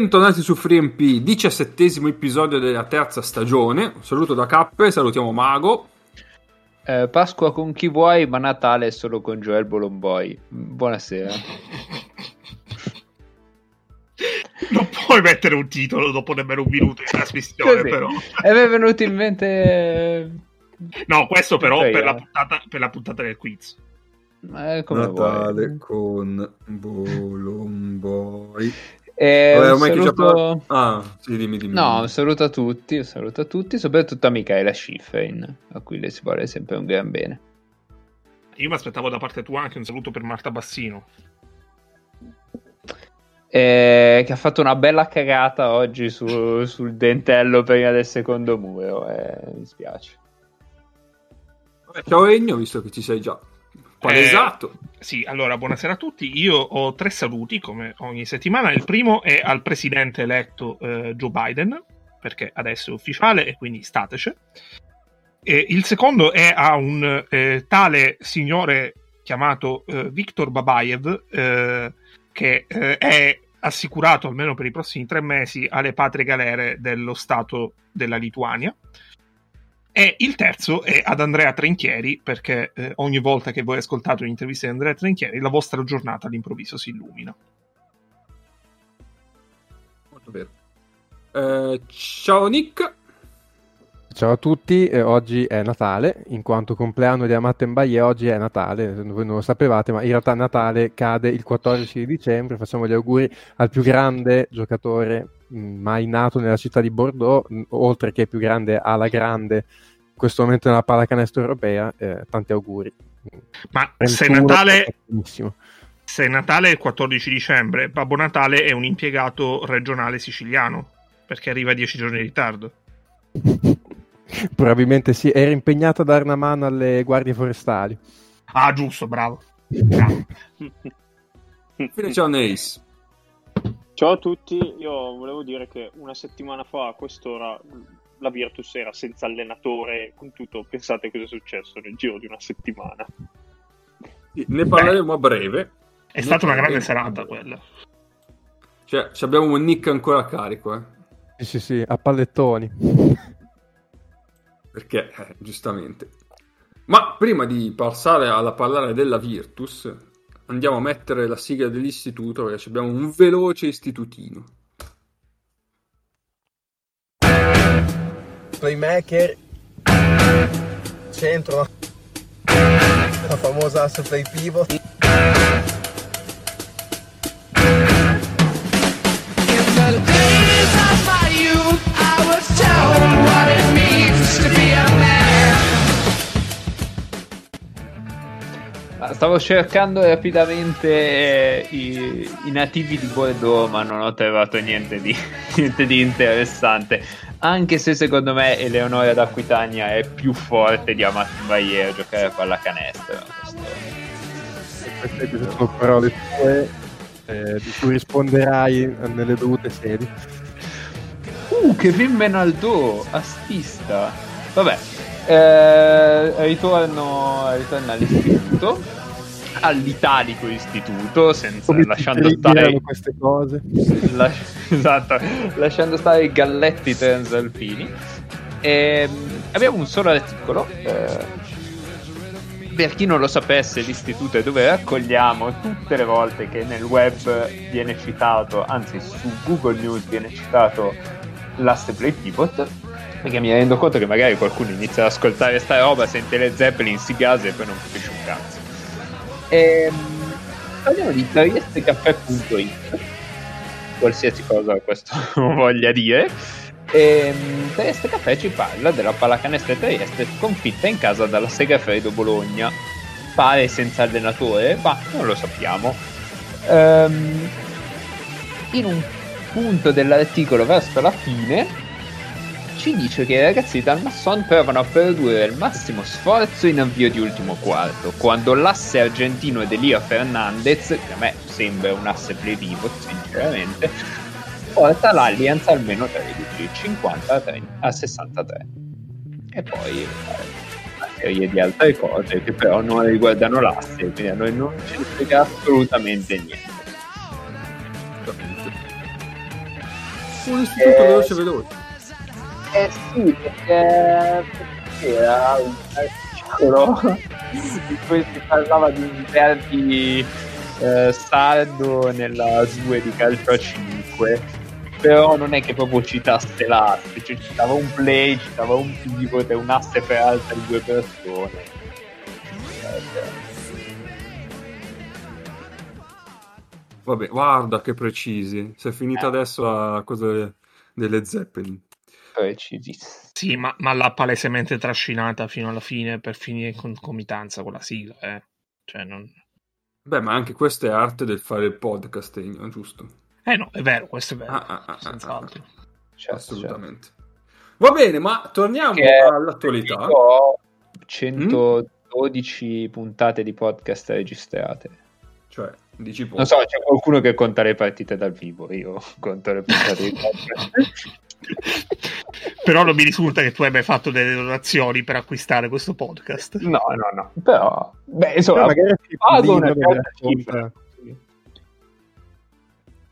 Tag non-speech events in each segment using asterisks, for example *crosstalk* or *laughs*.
bentornati su FreeMP, diciassettesimo episodio della terza stagione. Un saluto da Cappe, salutiamo Mago. Eh, Pasqua con chi vuoi, ma Natale solo con Joel Bolomboy. Buonasera. *laughs* non puoi mettere un titolo dopo nemmeno un minuto di trasmissione, Così. però. *laughs* E mi è venuto in mente... No, questo però per, la eh. puntata, per la puntata del quiz. Eh, come Natale vuoi. con Bolomboy. Eh, Vabbè, ormai saluto... Ah, sì, dimmi, dimmi. No, un saluto a tutti, un saluto a tutti, soprattutto a Michaela Schifrin, a cui le si vuole sempre un gran bene. Io mi aspettavo da parte tua anche un saluto per Marta Bassino. Eh, che ha fatto una bella cagata oggi su- sul dentello prima del secondo muro, eh, mi spiace. Ciao Egno, visto che ci sei già palesato. Sì, allora, buonasera a tutti. Io ho tre saluti, come ogni settimana. Il primo è al presidente eletto eh, Joe Biden, perché adesso è ufficiale e quindi stateci. E il secondo è a un eh, tale signore chiamato eh, Viktor Babayev, eh, che eh, è assicurato almeno per i prossimi tre mesi alle patrie galere dello Stato della Lituania. E il terzo è ad Andrea Trinchieri, perché eh, ogni volta che voi ascoltate un'intervista di Andrea Trinchieri, la vostra giornata all'improvviso si illumina. Molto bene. Eh, ciao Nick. Ciao a tutti, eh, oggi è Natale, in quanto compleanno di Amate Mbaye, oggi è Natale, voi non lo sapevate, ma in realtà Natale cade il 14 di dicembre, facciamo gli auguri al più grande giocatore mai nato nella città di Bordeaux, oltre che più grande alla grande in questo momento nella pallacanestro europea, eh, tanti auguri. Ma se 31, Natale, se Natale è il 14 dicembre, Babbo Natale è un impiegato regionale siciliano, perché arriva dieci giorni in ritardo. *laughs* Probabilmente sì, era impegnato a dare una mano alle guardie forestali. Ah, giusto, bravo. bravo. Infine Nace. Ciao a tutti, io volevo dire che una settimana fa a quest'ora la Virtus era senza allenatore, con tutto, pensate cosa è successo nel giro di una settimana. Sì, Ne parleremo a breve. È stata una grande serata quella. Cioè, ci abbiamo un Nick ancora carico, eh. Sì, sì, sì, a pallettoni. Perché, eh, giustamente. Ma prima di passare alla parlare della Virtus, andiamo a mettere la sigla dell'istituto perché abbiamo un veloce istitutino. playmaker, centro, la famosa play pivot. Stavo cercando rapidamente eh, i, i nativi di Bordeaux, ma non ho trovato niente di, *laughs* niente di interessante. Anche se secondo me Eleonora d'Aquitania è più forte di Amat Bayer a giocare a pallacanestro. Queste sono parole tue eh, di cui risponderai nelle dovute sedi. Uh, Kevin Menaldo, astista. Vabbè, eh, ritorno, ritorno all'istituto, all'italico istituto, senza, lasciando stare... queste cose? *laughs* Las- esatto, lasciando stare i galletti transalpini. Ehm, abbiamo un solo articolo. eh, per chi non lo sapesse, l'istituto è dove raccogliamo tutte le volte che nel web viene citato, anzi su Google News viene citato l'asse play pivot. Perché mi rendo conto che magari qualcuno inizia ad ascoltare sta roba, sente le Zeppelin, si gasa e poi non capisce un cazzo. Ehm, parliamo di triestecaffè.it qualsiasi cosa questo *laughs* voglia dire. Ehm, Trieste Caffè ci parla della pallacanestro Trieste sconfitta in casa dalla Segafredo Bologna. Pare senza allenatore, ma non lo sappiamo. Ehm, in un punto dell'articolo verso la fine ci dice che i ragazzi dal Masson provano a produrre il massimo sforzo in avvio di ultimo quarto, quando l'asse argentino ed Elia Fernandez, che a me sembra un asse play pivot sinceramente, porta l'Allianz almeno 13, 50 a, 30 a 63. E poi eh, una serie di altre cose che però non riguardano l'asse, quindi a noi non ci frega assolutamente niente. Un istituto Eh, veloce veloce. Eh sì, perché perché era un articolo *laughs* in cui si parlava di un derby eh, saldo nella SUE di calcio a 5 però non è che proprio citasse l'asse cioè citava un play, citava un pivot e un asse per altre due persone Vabbè, guarda che precisi. Si è finita Eh. adesso la cosa delle Zeppelin. Precisissimo Sì, ma, ma l'ha palesemente trascinata fino alla fine per finire in concomitanza con la sigla, eh. Cioè, non... Beh, ma anche questa è arte del fare il podcasting, giusto? Eh no, è vero, questo è vero, Ah, ah, ah, senz'altro. Certo, Assolutamente. Va bene, ma torniamo Che- all'attualità. Ho 112 puntate di podcast registrate. Cioè, dici poco. Non so, c'è qualcuno che conta le partite dal vivo, io conto le puntate di *laughs* podcast. *laughs* Però non mi risulta che tu abbia fatto delle donazioni per acquistare questo podcast. No, no, no. Però, beh, insomma, Però magari pago una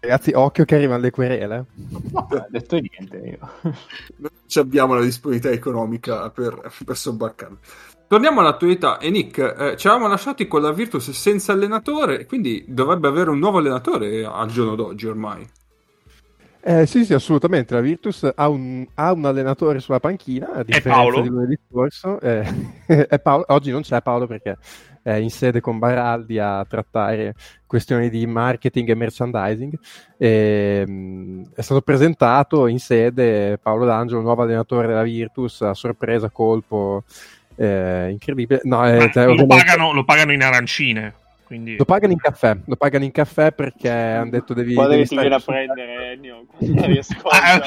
Ragazzi, occhio che arrivano le querele. No, non ho detto niente io. Non ci abbiamo la disponibilità economica per, per sobbarcarlo. Torniamo all'attualità. E Nick, eh, ci eravamo lasciati con la Virtus senza allenatore, quindi dovrebbe avere un nuovo allenatore al giorno d'oggi ormai. Eh, sì, sì, assolutamente. La Virtus ha un, ha un allenatore sulla panchina, a differenza Paolo? di lunedì scorso. Eh, *laughs* è Paolo- oggi non c'è Paolo perché è in sede con Baraldi a trattare questioni di marketing e merchandising. E, mh, è stato presentato in sede Paolo D'Angelo, nuovo allenatore della Virtus, a sorpresa, colpo eh, incredibile. No, eh, cioè, lo, ovviamente- pagano, lo pagano in arancine. Quindi... lo pagano in caffè, lo pagano in caffè perché hanno detto devi, Guarda devi ti stare viene a prendere Ennio quando Ah,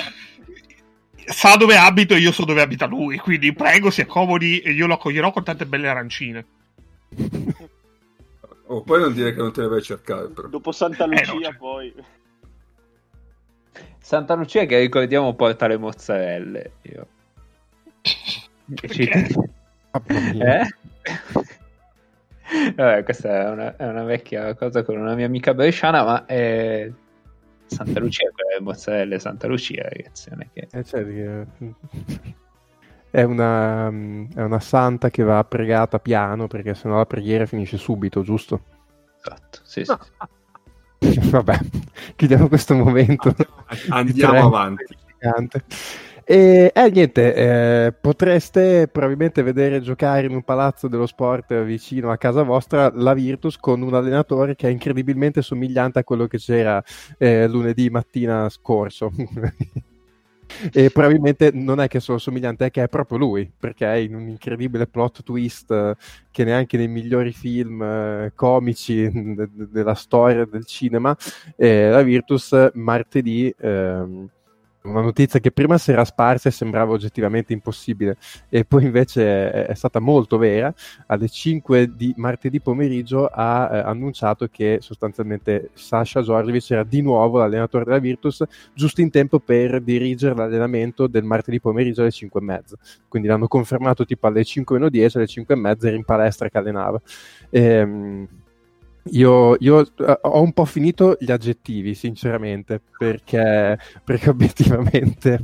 *laughs* sa dove abito e io so dove abita lui, quindi prego si accomodi e io lo accoglierò con tante belle arancine. Oh, poi non dire che non te le vai a cercare, però. Dopo Santa Eh, no, Lucia cioè. poi... Santa Lucia che ricordiamo porta le mozzarelle. Io. Perché? Mia. Eh? *laughs* Vabbè, questa è una, è una vecchia cosa con una mia amica bresciana, ma è Santa Lucia, quelle mozzarelle Santa Lucia, ragazzi, non è che... Eh, che- È una, è una santa che va pregata piano perché sennò la preghiera finisce subito, giusto? Esatto, sì, sì. *laughs* Vabbè, chiudiamo questo momento. Andiamo avanti. E eh, niente, eh, potreste probabilmente vedere giocare in un palazzo dello sport vicino a casa vostra la Virtus con un allenatore che è incredibilmente somigliante a quello che c'era eh, lunedì mattina scorso. *laughs* e probabilmente non è che è solo somigliante, è che è proprio lui, perché è in un incredibile plot twist eh, che neanche nei migliori film eh, comici de- de- della storia del cinema, la Virtus martedì, ehm, una notizia che prima si era sparsa e sembrava oggettivamente impossibile, e poi invece è, è stata molto vera. Alle 5 di martedì pomeriggio ha eh, annunciato che sostanzialmente Sasha Djordjevic era di nuovo l'allenatore della Virtus, giusto in tempo per dirigere l'allenamento del martedì pomeriggio alle 5 e mezza. Quindi l'hanno confermato tipo alle 5 meno 10, alle 5 e mezza era in palestra che allenava. Ehm, io, io, eh, ho un po' finito gli aggettivi, sinceramente, perché, perché *laughs* obiettivamente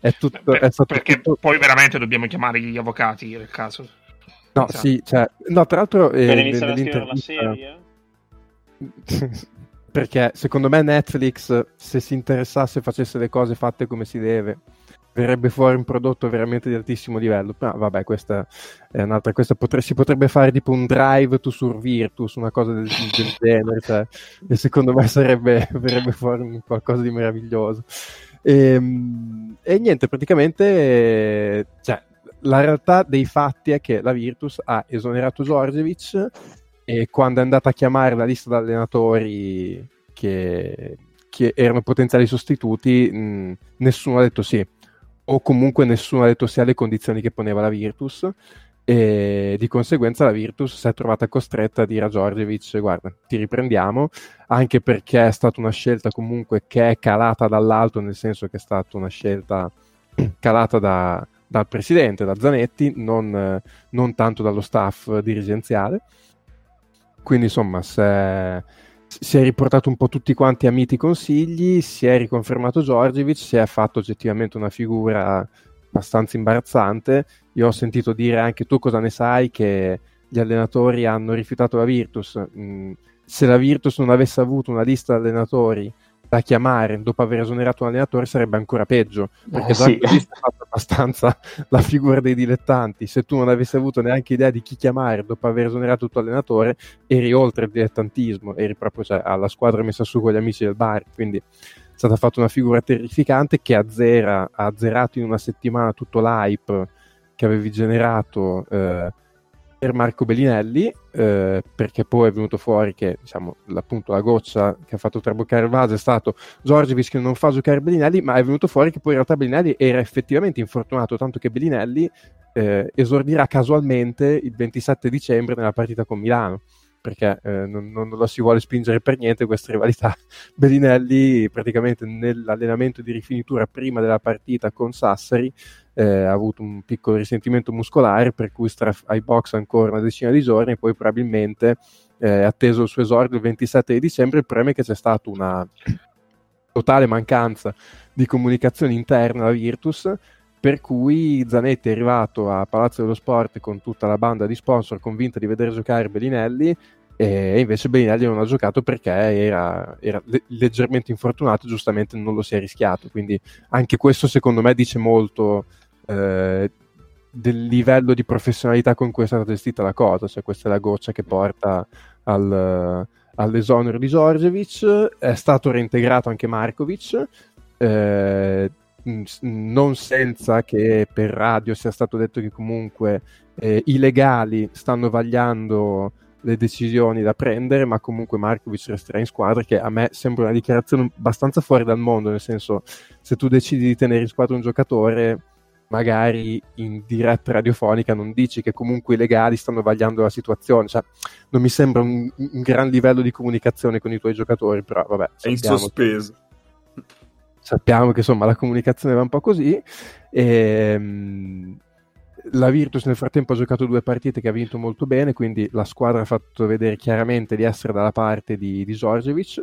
è tutto. Per- è stato perché tutto- poi veramente dobbiamo chiamare gli avvocati nel caso. No, Esatto. sì, cioè, no, tra l'altro. eh, Per iniziare a scrivere la serie... *laughs* perché secondo me Netflix, se si interessasse e facesse le cose fatte come si deve, verrebbe fuori un prodotto veramente di altissimo livello. Ma vabbè, questa è un'altra. Questa potre- si potrebbe fare tipo un drive to sur Virtus, una cosa del, del genere. Cioè, e secondo me sarebbe, *laughs* verrebbe fuori qualcosa di meraviglioso. Ehm, E, niente, praticamente, cioè, la realtà dei fatti è che la Virtus ha esonerato Djordjevic e quando è andata a chiamare la lista di allenatori che, che erano potenziali sostituti, mh, nessuno ha detto sì, o comunque nessuno ha detto sì alle condizioni che poneva la Virtus, e di conseguenza la Virtus si è trovata costretta a dire a Djordjevic guarda, ti riprendiamo, anche perché è stata una scelta comunque che è calata dall'alto, nel senso che è stata una scelta *clears throat* calata da- dal presidente, da Zanetti, non, non tanto dallo staff dirigenziale. Quindi insomma, se, si è riportato un po' tutti quanti a miti consigli, si è riconfermato Giorgevic, si è fatto oggettivamente una figura abbastanza imbarazzante. Io ho sentito dire anche tu cosa ne sai che gli allenatori hanno rifiutato la Virtus. Mm, se la Virtus non avesse avuto una lista di allenatori da chiamare dopo aver esonerato un allenatore sarebbe ancora peggio perché Eh, sì. è fatto abbastanza *laughs* la figura dei dilettanti se tu non avessi avuto neanche idea di chi chiamare dopo aver esonerato il tuo allenatore eri oltre il dilettantismo eri proprio cioè, alla squadra messa su con gli amici del bar quindi è stata fatta una figura terrificante che azzera, ha azzerato in una settimana tutto l'hype che avevi generato eh, per Marco Bellinelli, eh, perché poi è venuto fuori che diciamo, appunto la goccia che ha fatto traboccare il vaso è stato Giorgevic che non fa giocare Bellinelli, ma è venuto fuori che poi in realtà Bellinelli era effettivamente infortunato, tanto che Bellinelli eh, esordirà casualmente il 27 dicembre nella partita con Milano. Perché eh, non, non la si vuole spingere per niente questa rivalità. *laughs* Bellinelli, praticamente nell'allenamento di rifinitura prima della partita con Sassari, eh, ha avuto un piccolo risentimento muscolare per cui starà ai box ancora una decina di giorni e poi probabilmente eh, atteso il suo esordio il 27 di dicembre il problema è che c'è stata una totale mancanza di comunicazione interna alla Virtus per cui Zanetti è arrivato a Palazzo dello Sport con tutta la banda di sponsor convinta di vedere giocare Bellinelli e invece Bellinelli non ha giocato perché era, era le- leggermente infortunato giustamente non lo si è rischiato. Quindi anche questo secondo me dice molto eh, del livello di professionalità con cui è stata gestita la cosa, cioè questa è la goccia che porta al, all'esonero di Giorgevic, è stato reintegrato anche Markovic, eh, non senza che per radio sia stato detto che comunque eh, i legali stanno vagliando le decisioni da prendere, ma comunque Markovic resterà in squadra, che a me sembra una dichiarazione abbastanza fuori dal mondo, nel senso se tu decidi di tenere in squadra un giocatore magari in diretta radiofonica non dici che comunque i legali stanno vagliando la situazione, cioè non mi sembra un, un gran livello di comunicazione con i tuoi giocatori, però vabbè, È in sospeso. sappiamo che insomma la comunicazione va un po' così. E, la Virtus nel frattempo ha giocato due partite che ha vinto molto bene, quindi la squadra ha fatto vedere chiaramente di essere dalla parte di, di Giorgevic.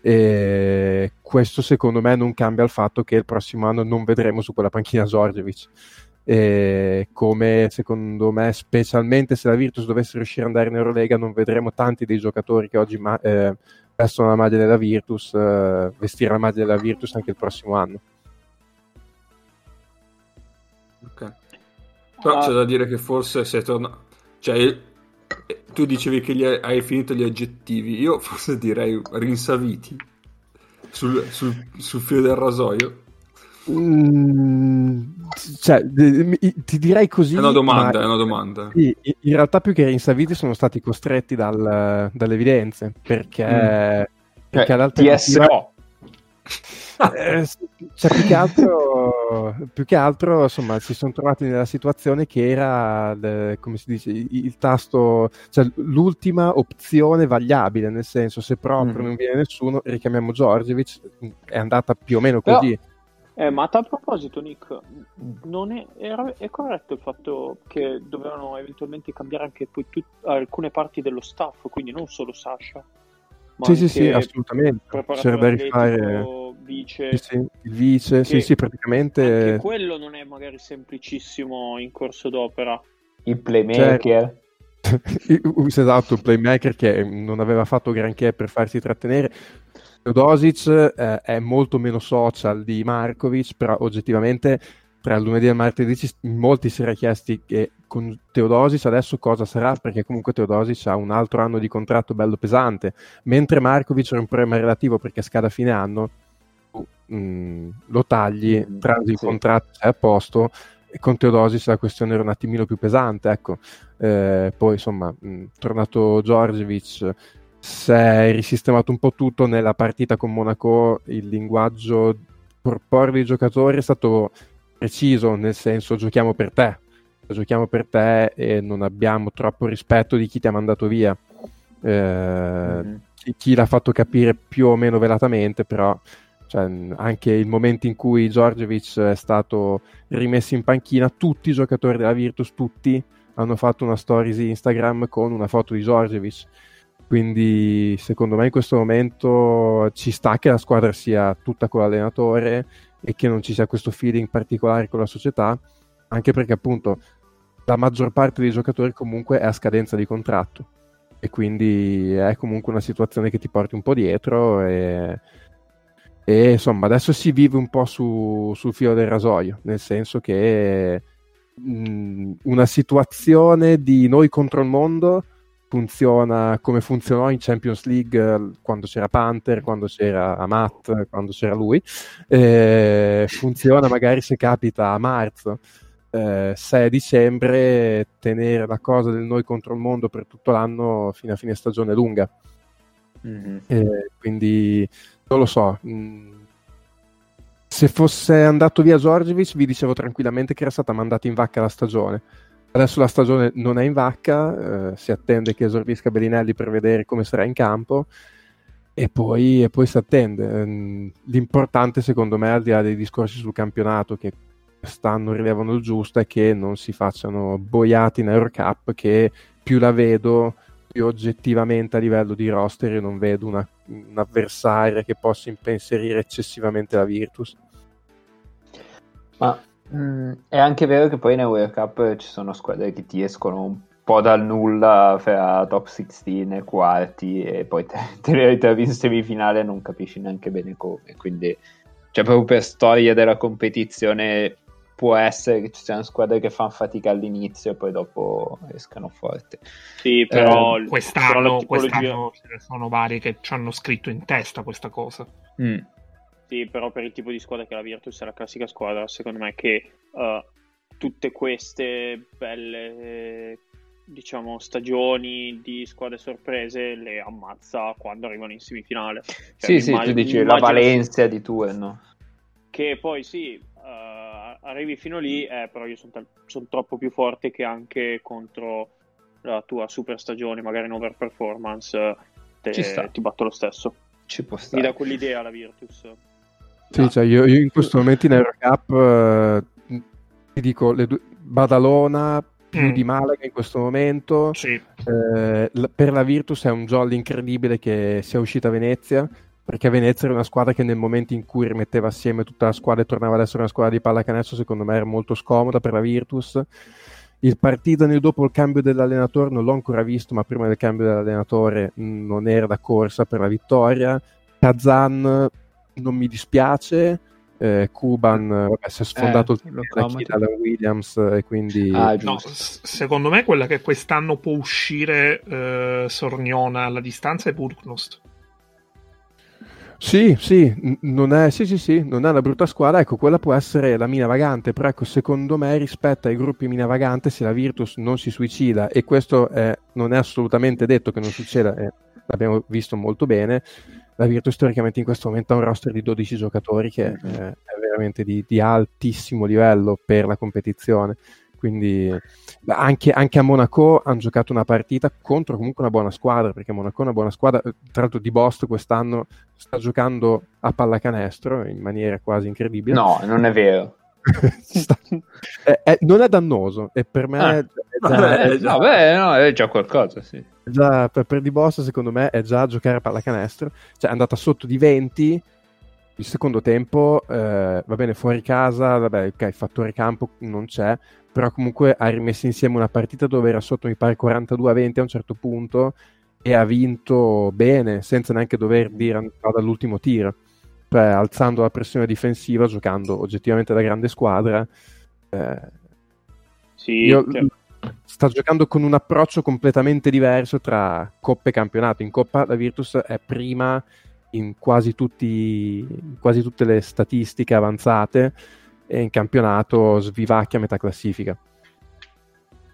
E questo secondo me non cambia il fatto che il prossimo anno non vedremo su quella panchina Giorgevic. E come secondo me, specialmente se la Virtus dovesse riuscire ad andare in Eurolega, non vedremo tanti dei giocatori che oggi ma- eh, vestono la maglia della Virtus, eh, vestire la maglia della Virtus anche il prossimo anno. Ok. Però Ah. c'è da dire che forse sei tornato. Cioè, tu dicevi che gli hai, hai finito gli aggettivi. Io forse direi rinsaviti sul, sul, sul filo del rasoio. Mm, cioè, ti direi così. È una domanda, ma- è una domanda. Sì, in realtà più che rinsaviti sono stati costretti dal- dalle evidenze perché, perché Cioè, l'alternativa TSO. Eh, cioè, più che altro, più che altro, insomma, si sono trovati nella situazione che era, il- come si dice, il, tasto, cioè l'ultima opzione vagliabile, nel senso, se proprio Mm. non viene nessuno, richiamiamo Giorgevic, è andata più o meno Però- così. Eh, ma a tal proposito, Nick, non è, era- è corretto il fatto che dovevano eventualmente cambiare anche poi tut- alcune parti dello staff, quindi non solo Sasha, Sì, sì, sì, assolutamente. da rifare vice. sì, sì, il vice, sì, sì, praticamente... Anche quello non è magari semplicissimo in corso d'opera. Il playmaker. *laughs* esatto, un playmaker che non aveva fatto granché per farsi trattenere. Teodosic eh, è molto meno social di Markovic, però oggettivamente tra il lunedì e il martedì ci- molti si era chiesti che con Teodosic adesso cosa sarà, perché comunque Teodosic ha un altro anno di contratto bello pesante, mentre Markovic era un problema relativo perché scade a fine anno, tu, mm, lo tagli, Mm, transi il sì. contratto, sei a posto, e con Teodosic la questione era un attimino più pesante, ecco. Eh, poi insomma, mh, tornato Giorgevic, si è risistemato un po' tutto nella partita con Monaco, il linguaggio corporeo dei giocatori è stato preciso, nel senso giochiamo per te, giochiamo per te e non abbiamo troppo rispetto di chi ti ha mandato via. Eh, Mhm. chi, chi l'ha fatto capire più o meno velatamente, però cioè, anche il momento in cui Giorgevic è stato rimesso in panchina, tutti i giocatori della Virtus, tutti hanno fatto una stories Instagram con una foto di Giorgevic. Quindi secondo me in questo momento ci sta che la squadra sia tutta con l'allenatore e che non ci sia questo feeling particolare con la società, anche perché appunto la maggior parte dei giocatori comunque è a scadenza di contratto e quindi è comunque una situazione che ti porti un po' dietro e, e insomma adesso si vive un po' su, sul filo del rasoio, nel senso che mh, una situazione di noi contro il mondo funziona come funzionò in Champions League eh, quando c'era Panther, quando c'era Amat, quando c'era lui. Eh, funziona magari se capita a marzo, eh, 6 dicembre, tenere la cosa del noi contro il mondo per tutto l'anno fino a fine stagione lunga. Mhm. Eh, quindi non lo so. mh, se fosse andato via Giorgievic, vi dicevo tranquillamente che era stata mandata in vacca la stagione. Adesso la stagione non è in vacca, eh, si attende che esordisca Bellinelli per vedere come sarà in campo e poi, e poi si attende. Ehm, L'importante, secondo me, al di là dei discorsi sul campionato che quest'anno rilevano il giusto, è che non si facciano boiate in Eurocup, che più la vedo, più oggettivamente a livello di roster io non vedo una, un'avversaria che possa impensierire eccessivamente la Virtus. Ma mm, è anche vero che poi in Eurocup ci sono squadre che ti escono un po' dal nulla fra top 16 e quarti e poi te, *laughs* te le ritrovi in semifinale e non capisci neanche bene come. Quindi, cioè, proprio per storia della competizione può essere che ci siano squadre che fanno fatica all'inizio e poi dopo escano forte. Sì, però, però la Quest'anno, tipologia- quest'anno ce ne sono vari che ci hanno scritto in testa questa cosa. Mm. Sì, però per il tipo di squadra che è la Virtus è la classica squadra, secondo me, che eh, tutte queste belle, eh, diciamo, stagioni di squadre sorprese le ammazza quando arrivano in semifinale. Cioè, Sì, sì, tu immagino- dici la immagino Valencia di turno. Che poi sì, eh, arrivi fino lì, eh, però io sono troppo più forte che anche contro la tua super stagione, magari in overperformance, te- Ci sta. ti batto lo stesso. Ci può Mi stare. dà quell'idea la Virtus. Sì, cioè io, io in questo momento in Eurocup eh, ti dico le due- Badalona più Mm. di Malaga in questo momento. Sì, Eh, per la Virtus è un jolly incredibile che sia uscita a Venezia, perché Venezia era una squadra che nel momento in cui rimetteva assieme tutta la squadra e tornava ad essere una squadra di pallacanestro, secondo me era molto scomoda per la Virtus. Il Partizan dopo il cambio dell'allenatore non l'ho ancora visto, ma prima del cambio dell'allenatore mh, non era da corsa per la vittoria. Kazan non mi dispiace. Eh, Kuban vabbè, si è sfondato Eh, il tiro da Williams e quindi Ah, no, s- secondo me quella che quest'anno può uscire eh, Sorniona alla distanza è Burknost. Sì, sì, non è, sì, sì, sì, non è una brutta squadra, ecco, quella può essere la mina vagante, però ecco, secondo me rispetto ai gruppi mina vagante, se la Virtus non si suicida, e questo è- non è assolutamente detto che non succeda, e l'abbiamo visto molto bene, la Virtus storicamente in questo momento ha un roster di 12 giocatori che eh, è veramente di, di altissimo livello per la competizione. Quindi anche, anche a Monaco hanno giocato una partita contro comunque una buona squadra, perché Monaco è una buona squadra, eh, tra l'altro di Bost quest'anno sta giocando a pallacanestro in maniera quasi incredibile. No, non è vero. *laughs* È- è- non è dannoso e per me Ah. è già- *laughs* Vabbè, già- beh, no, è già qualcosa, sì. già- per, per Di Boss secondo me è già giocare a pallacanestro cioè è andata sotto di 20 il secondo tempo eh, va bene fuori casa vabbè ok fattore campo non c'è però comunque ha rimesso insieme una partita dove era sotto mi pare 42 a 20 a un certo punto e ha vinto bene senza neanche dover dire vado all'ultimo tiro cioè alzando la pressione difensiva giocando oggettivamente da grande squadra eh, Sì, io- cioè, sta giocando con un approccio completamente diverso tra Coppa e campionato. In Coppa la Virtus è prima in quasi, tutti, in quasi tutte le statistiche avanzate e in campionato svivacchia a metà classifica.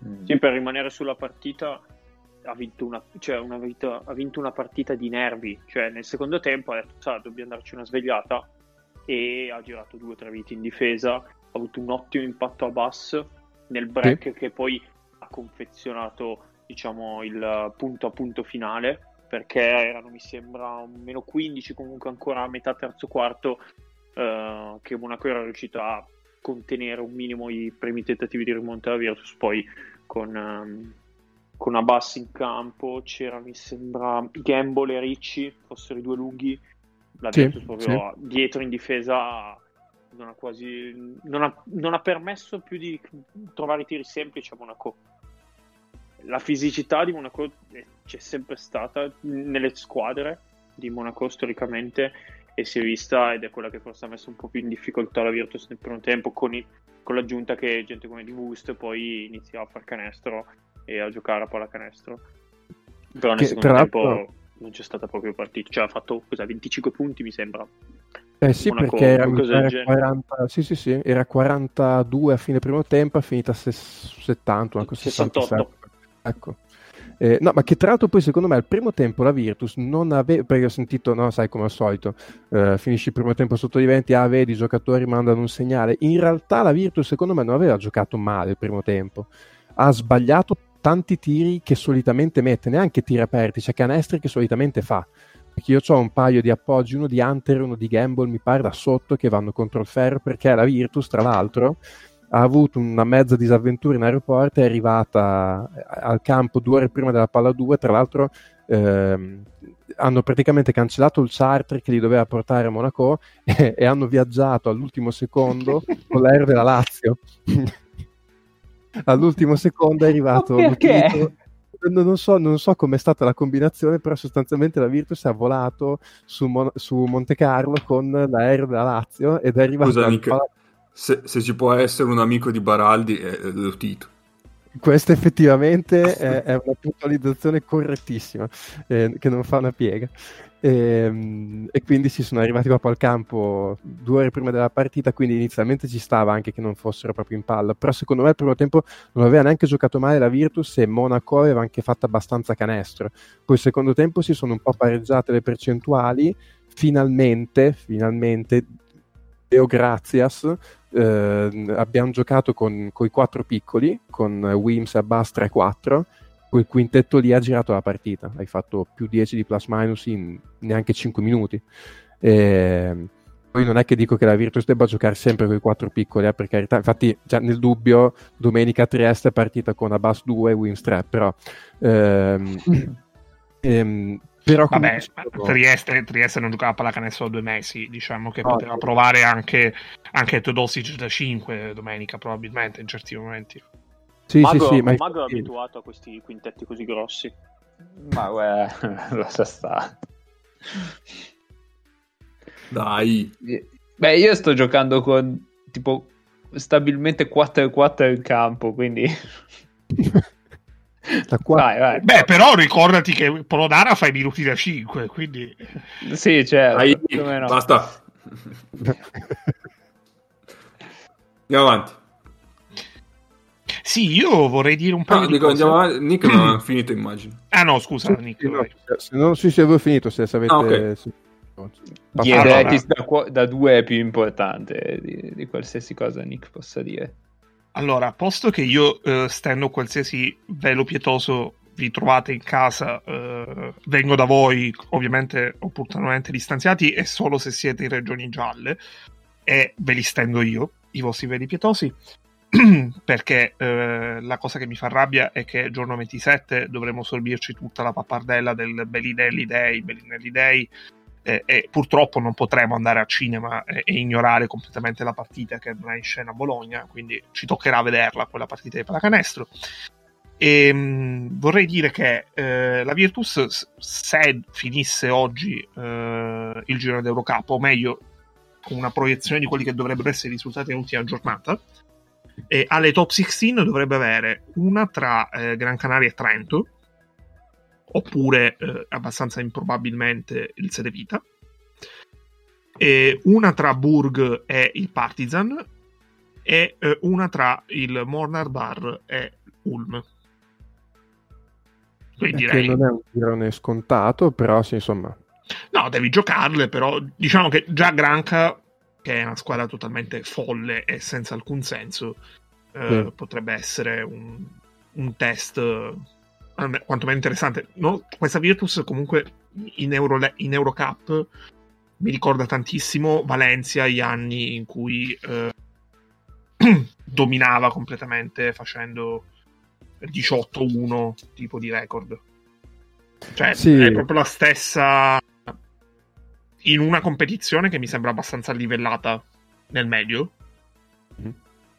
Mm. Sì, per rimanere sulla partita ha vinto una, cioè una vita- ha vinto una partita di nervi, cioè nel secondo tempo ha detto "Sa, dobbiamo darci una svegliata e ha girato due o tre viti in difesa, ha avuto un ottimo impatto a bus nel break che poi ha confezionato diciamo il punto a punto finale perché erano mi sembra meno 15 comunque ancora a metà terzo quarto eh, che Monaco era riuscito a contenere un minimo i primi tentativi di rimonta della Virtus. Poi con, ehm, con Abbas in campo, c'era mi sembra Gamble e Ricci, fossero i due lunghi, la Sì, Virtus proprio dietro in difesa non ha quasi non ha, non ha permesso più di trovare i tiri semplici a Monaco. La fisicità di Monaco c'è sempre stata nelle squadre di Monaco storicamente e si è vista ed è quella che forse ha messo un po' più in difficoltà la Virtus nel primo tempo con, i- con l'aggiunta che gente come Di Wust poi iniziava a far canestro e a giocare a pallacanestro però nel Che, secondo tra tempo l'altro- non c'è stata proprio partita cioè ha fatto cosa, 25 punti mi sembra Eh sì, Monaco, perché era, era genere. 40, sì, sì, sì, era 42 a fine primo tempo, è finita a ses- 70, una cosa 68. 67. Ecco. Eh, no, ma che tra l'altro poi secondo me al primo tempo la Virtus non aveva, perché ho sentito, no, sai come al solito, eh, finisci il primo tempo sotto di 20, ah vedi i giocatori mandano un segnale, in realtà la Virtus secondo me non aveva giocato male il primo tempo, ha sbagliato tanti tiri che solitamente mette, neanche tiri aperti, cioè canestri che solitamente fa, perché io ho un paio di appoggi, uno di Hunter uno di Gamble, mi pare da sotto, che vanno contro il ferro, perché la Virtus, tra l'altro, ha avuto una mezza disavventura in aeroporto, è arrivata al campo due ore prima della palla 2, tra l'altro ehm, hanno praticamente cancellato il charter che li doveva portare a Monaco *laughs* e, e hanno viaggiato all'ultimo secondo *laughs* con l'aereo della Lazio. *laughs* all'ultimo secondo è arrivato Ma perché? non so, non so com'è stata la combinazione, però sostanzialmente la Virtus ha volato su, Mon- su Monte Carlo con l'aereo della Lazio ed è arrivato Scusa, pala- se, se ci può essere un amico di Baraldi è lo Tito. Questa effettivamente *laughs* è, è una puntualizzazione correttissima, eh, che non fa una piega. Ehm, E, quindi si sono arrivati proprio al campo due ore prima della partita, quindi inizialmente ci stava anche che non fossero proprio in palla, però secondo me il primo tempo non aveva neanche giocato male la Virtus e Monaco aveva anche fatto abbastanza canestro. Poi secondo tempo si sono un po' pareggiate le percentuali, finalmente, finalmente, Deo Grazias, eh, abbiamo giocato con i quattro piccoli, con Wims, Abbas 3 4. Quel quintetto lì ha girato la partita. Hai fatto più 10 di plus minus in neanche 5 minuti. E poi non è che dico che la Virtus debba giocare sempre con i quattro piccoli, eh, per carità. Infatti, già nel dubbio, domenica Trieste è partita con Abbas 2 e Wims 3. Però, ehm, *clears throat* ehm, però Vabbè, Trieste, Trieste non giocava a pallacanestro da due mesi, diciamo che No, poteva sì. provare anche, anche Teodosic da 5 domenica, probabilmente, in certi momenti. Sì, Mago, sì, sì, ma Mago è abituato a questi quintetti così grossi Ma guarda, lascia *laughs* sta. Dai, Beh, io sto giocando con tipo stabilmente 4 e 4 in campo, quindi *laughs* vai, vai. Beh, però ricordati che Polonara fa i minuti da 5, quindi... Sì, certo, dai, no. basta. Andiamo avanti. Sì, io vorrei dire un paio No, di dico, cose. andiamo avanti. Nick non ha *clears throat* finito, immagino. Ah no, scusa, Sì, Nick. sì, no, se non sì, sì, avevo finito se, avete Ah, ok. sì. Gli Allora. Da, da due è più importante di, di qualsiasi cosa Nick possa dire. Allora, posto che io eh, stendo qualsiasi velo pietoso vi trovate in casa, eh, vengo da voi, ovviamente opportunamente distanziati, e solo se siete in regioni gialle, e ve li stendo io, i vostri veli pietosi, *clears throat* perché eh, la cosa che mi fa rabbia è che giorno 27 dovremo sorbirci tutta la pappardella del Bellinelli Day, Bellinelli Day, eh, e purtroppo non potremo andare a cinema e, e ignorare completamente la partita che andrà in scena a Bologna, quindi ci toccherà vederla quella partita di pallacanestro. E, mh, vorrei dire che eh, la Virtus, se finisse oggi eh, il giro d'Eurocup, o meglio, con una proiezione di quelli che dovrebbero essere i risultati dell'ultima giornata, alle top 16 dovrebbe avere una tra eh, Gran Canaria e Trento, oppure eh, abbastanza improbabilmente il Sede Vita, e una tra Burg e il Partizan, e eh, una tra il Mornar Bar e Ulm. Quindi che direi, non è un girone scontato, però sì, insomma, no, devi giocarle, però diciamo che già Granca, che è una squadra totalmente folle e senza alcun senso, eh, Sì. potrebbe essere un, un test eh, quantomeno interessante. No, questa Virtus comunque in, Euro, in Eurocup mi ricorda tantissimo Valencia, gli anni in cui eh, *clears throat* dominava completamente facendo 18-1 tipo di record. Cioè, Sì. è proprio la stessa in una competizione che mi sembra abbastanza livellata nel medio. Mhm.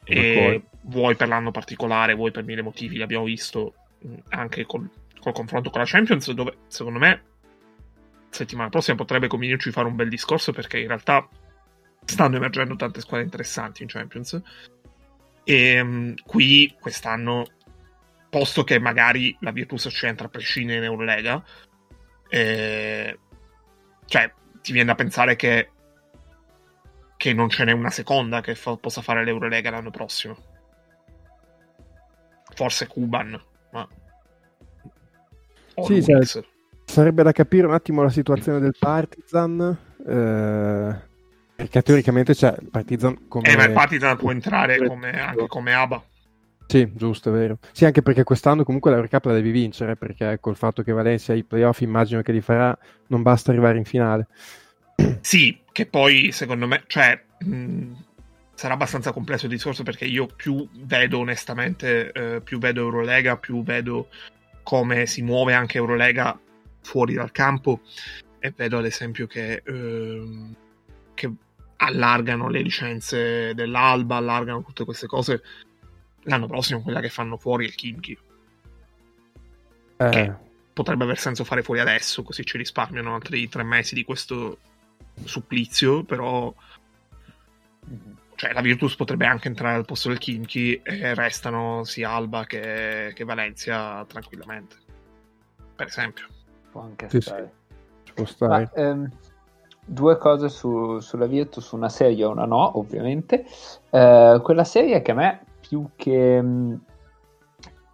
E vuoi per l'anno particolare, vuoi per mille motivi, l'abbiamo visto anche col, col confronto con la Champions, dove secondo me settimana prossima potrebbe convenirci fare un bel discorso perché in realtà stanno emergendo tante squadre interessanti in Champions. E mh, qui quest'anno, posto che magari la Virtus c'entra a prescindere in Eurolega, eh, cioè ti viene da pensare che, che non ce n'è una seconda che fa- possa fare l'Eurolega l'anno prossimo. Forse Kuban, ma... Sì, cioè, Sarebbe da capire un attimo la situazione del Partizan. eh, perché teoricamente c'è il Partizan come. Eh, ma il Partizan può entrare come, anche come ABA. Sì, giusto, è vero. Sì, anche perché quest'anno comunque l'Eurocup la devi vincere, perché col fatto che Valencia i playoff immagino che li farà, non basta arrivare in finale. Sì, che poi secondo me, cioè, mh, sarà abbastanza complesso il discorso perché io più vedo onestamente, eh, più vedo Eurolega, più vedo come si muove anche Eurolega fuori dal campo e vedo ad esempio che, ehm, che allargano le licenze dell'Alba, allargano tutte queste cose. L'anno prossimo quella che fanno fuori è il Kimchi. Eh, Che- potrebbe aver senso fare fuori adesso, così ci risparmiano altri tre mesi di questo supplizio, però cioè, la Virtus potrebbe anche entrare al posto del Kimchi e restano sia Alba che, che Valencia tranquillamente. Per esempio. Può anche Sì, stare. ci può stare. Ma, ehm, due cose su- sulla Virtus, una serie e una no, ovviamente. Eh, quella serie che a me, più che mh,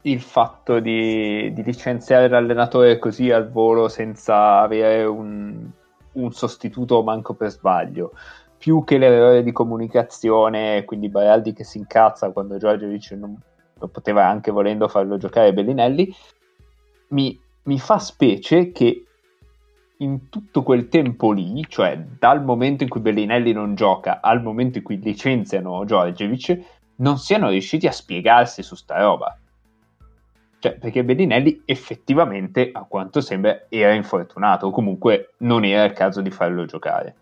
il fatto di, di licenziare l'allenatore così al volo senza avere un, un sostituto manco per sbaglio, più che l'errore di comunicazione, quindi Baraldi che si incazza quando Giorgiovic non, non poteva anche volendo farlo giocare Bellinelli, mi, mi fa specie che in tutto quel tempo lì, cioè dal momento in cui Bellinelli non gioca al momento in cui licenziano Giorgevic, non siano riusciti a spiegarsi su sta roba. Cioè, perché Bellinelli effettivamente, a quanto sembra, era infortunato, o comunque non era il caso di farlo giocare.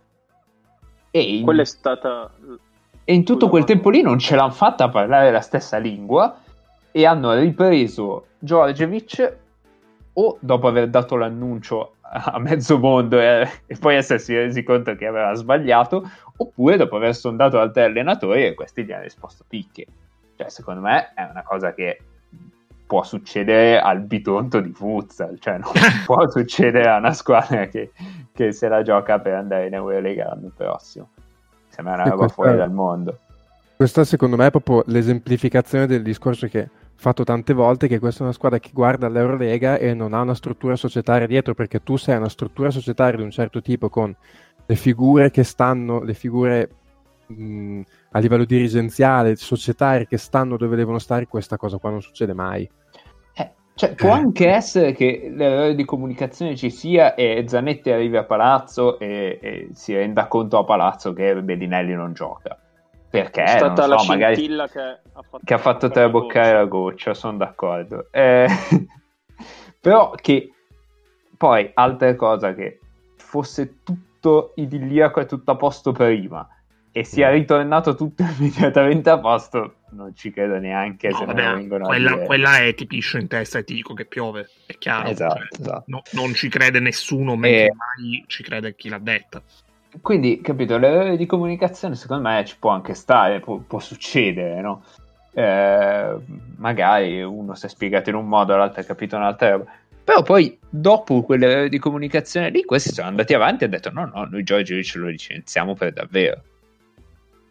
E in, Quella è stata e in tutto quel tempo lì non ce l'hanno fatta a parlare la stessa lingua e hanno ripreso Giorgevic o dopo aver dato l'annuncio a mezzo mondo e, e poi essersi resi conto che aveva sbagliato, oppure dopo aver sondato altri allenatori e questi gli hanno risposto picche. Cioè, secondo me è una cosa che può succedere al bitonto di futsal, cioè non *laughs* può succedere a una squadra che, che se la gioca per andare in Eurolega l'anno prossimo. Sembra una roba fuori dal mondo. Questa secondo me è proprio l'esemplificazione del discorso che ho fatto tante volte, che questa è una squadra che guarda l'Eurolega e non ha una struttura societaria dietro, perché tu sei una struttura societaria di un certo tipo con le figure che stanno, le figure mh, a livello dirigenziale, societarie che stanno dove devono stare, questa cosa qua non succede mai. Eh, cioè, può anche essere che l'errore di comunicazione ci sia e Zanetti arrivi a palazzo e, e si renda conto a palazzo che Bellinelli non gioca. Perché, è stata non la so, magari scintilla che ha fatto, che ha fatto traboccare traboccare la goccia, sono d'accordo. Eh, *laughs* però che poi, altra cosa, che fosse tutto idilliaco e tutto a posto prima e sia ritornato tutto *laughs* immediatamente a posto, non ci credo neanche No, se vabbè, vengono quella, quella è ti piscio in testa e ti dico che piove, è chiaro. Esatto, cioè, esatto. no- non ci crede nessuno, mentre Eh. mai ci crede chi l'ha detta. Quindi, capito, l'errore di comunicazione secondo me ci può anche stare, può, può succedere, no? Eh, magari uno si è spiegato in un modo, l'altro ha capito un'altra roba. Però poi, dopo quell'errore di comunicazione lì, questi sono andati avanti e hanno detto no, no, noi Giorgiovic lo licenziamo per davvero.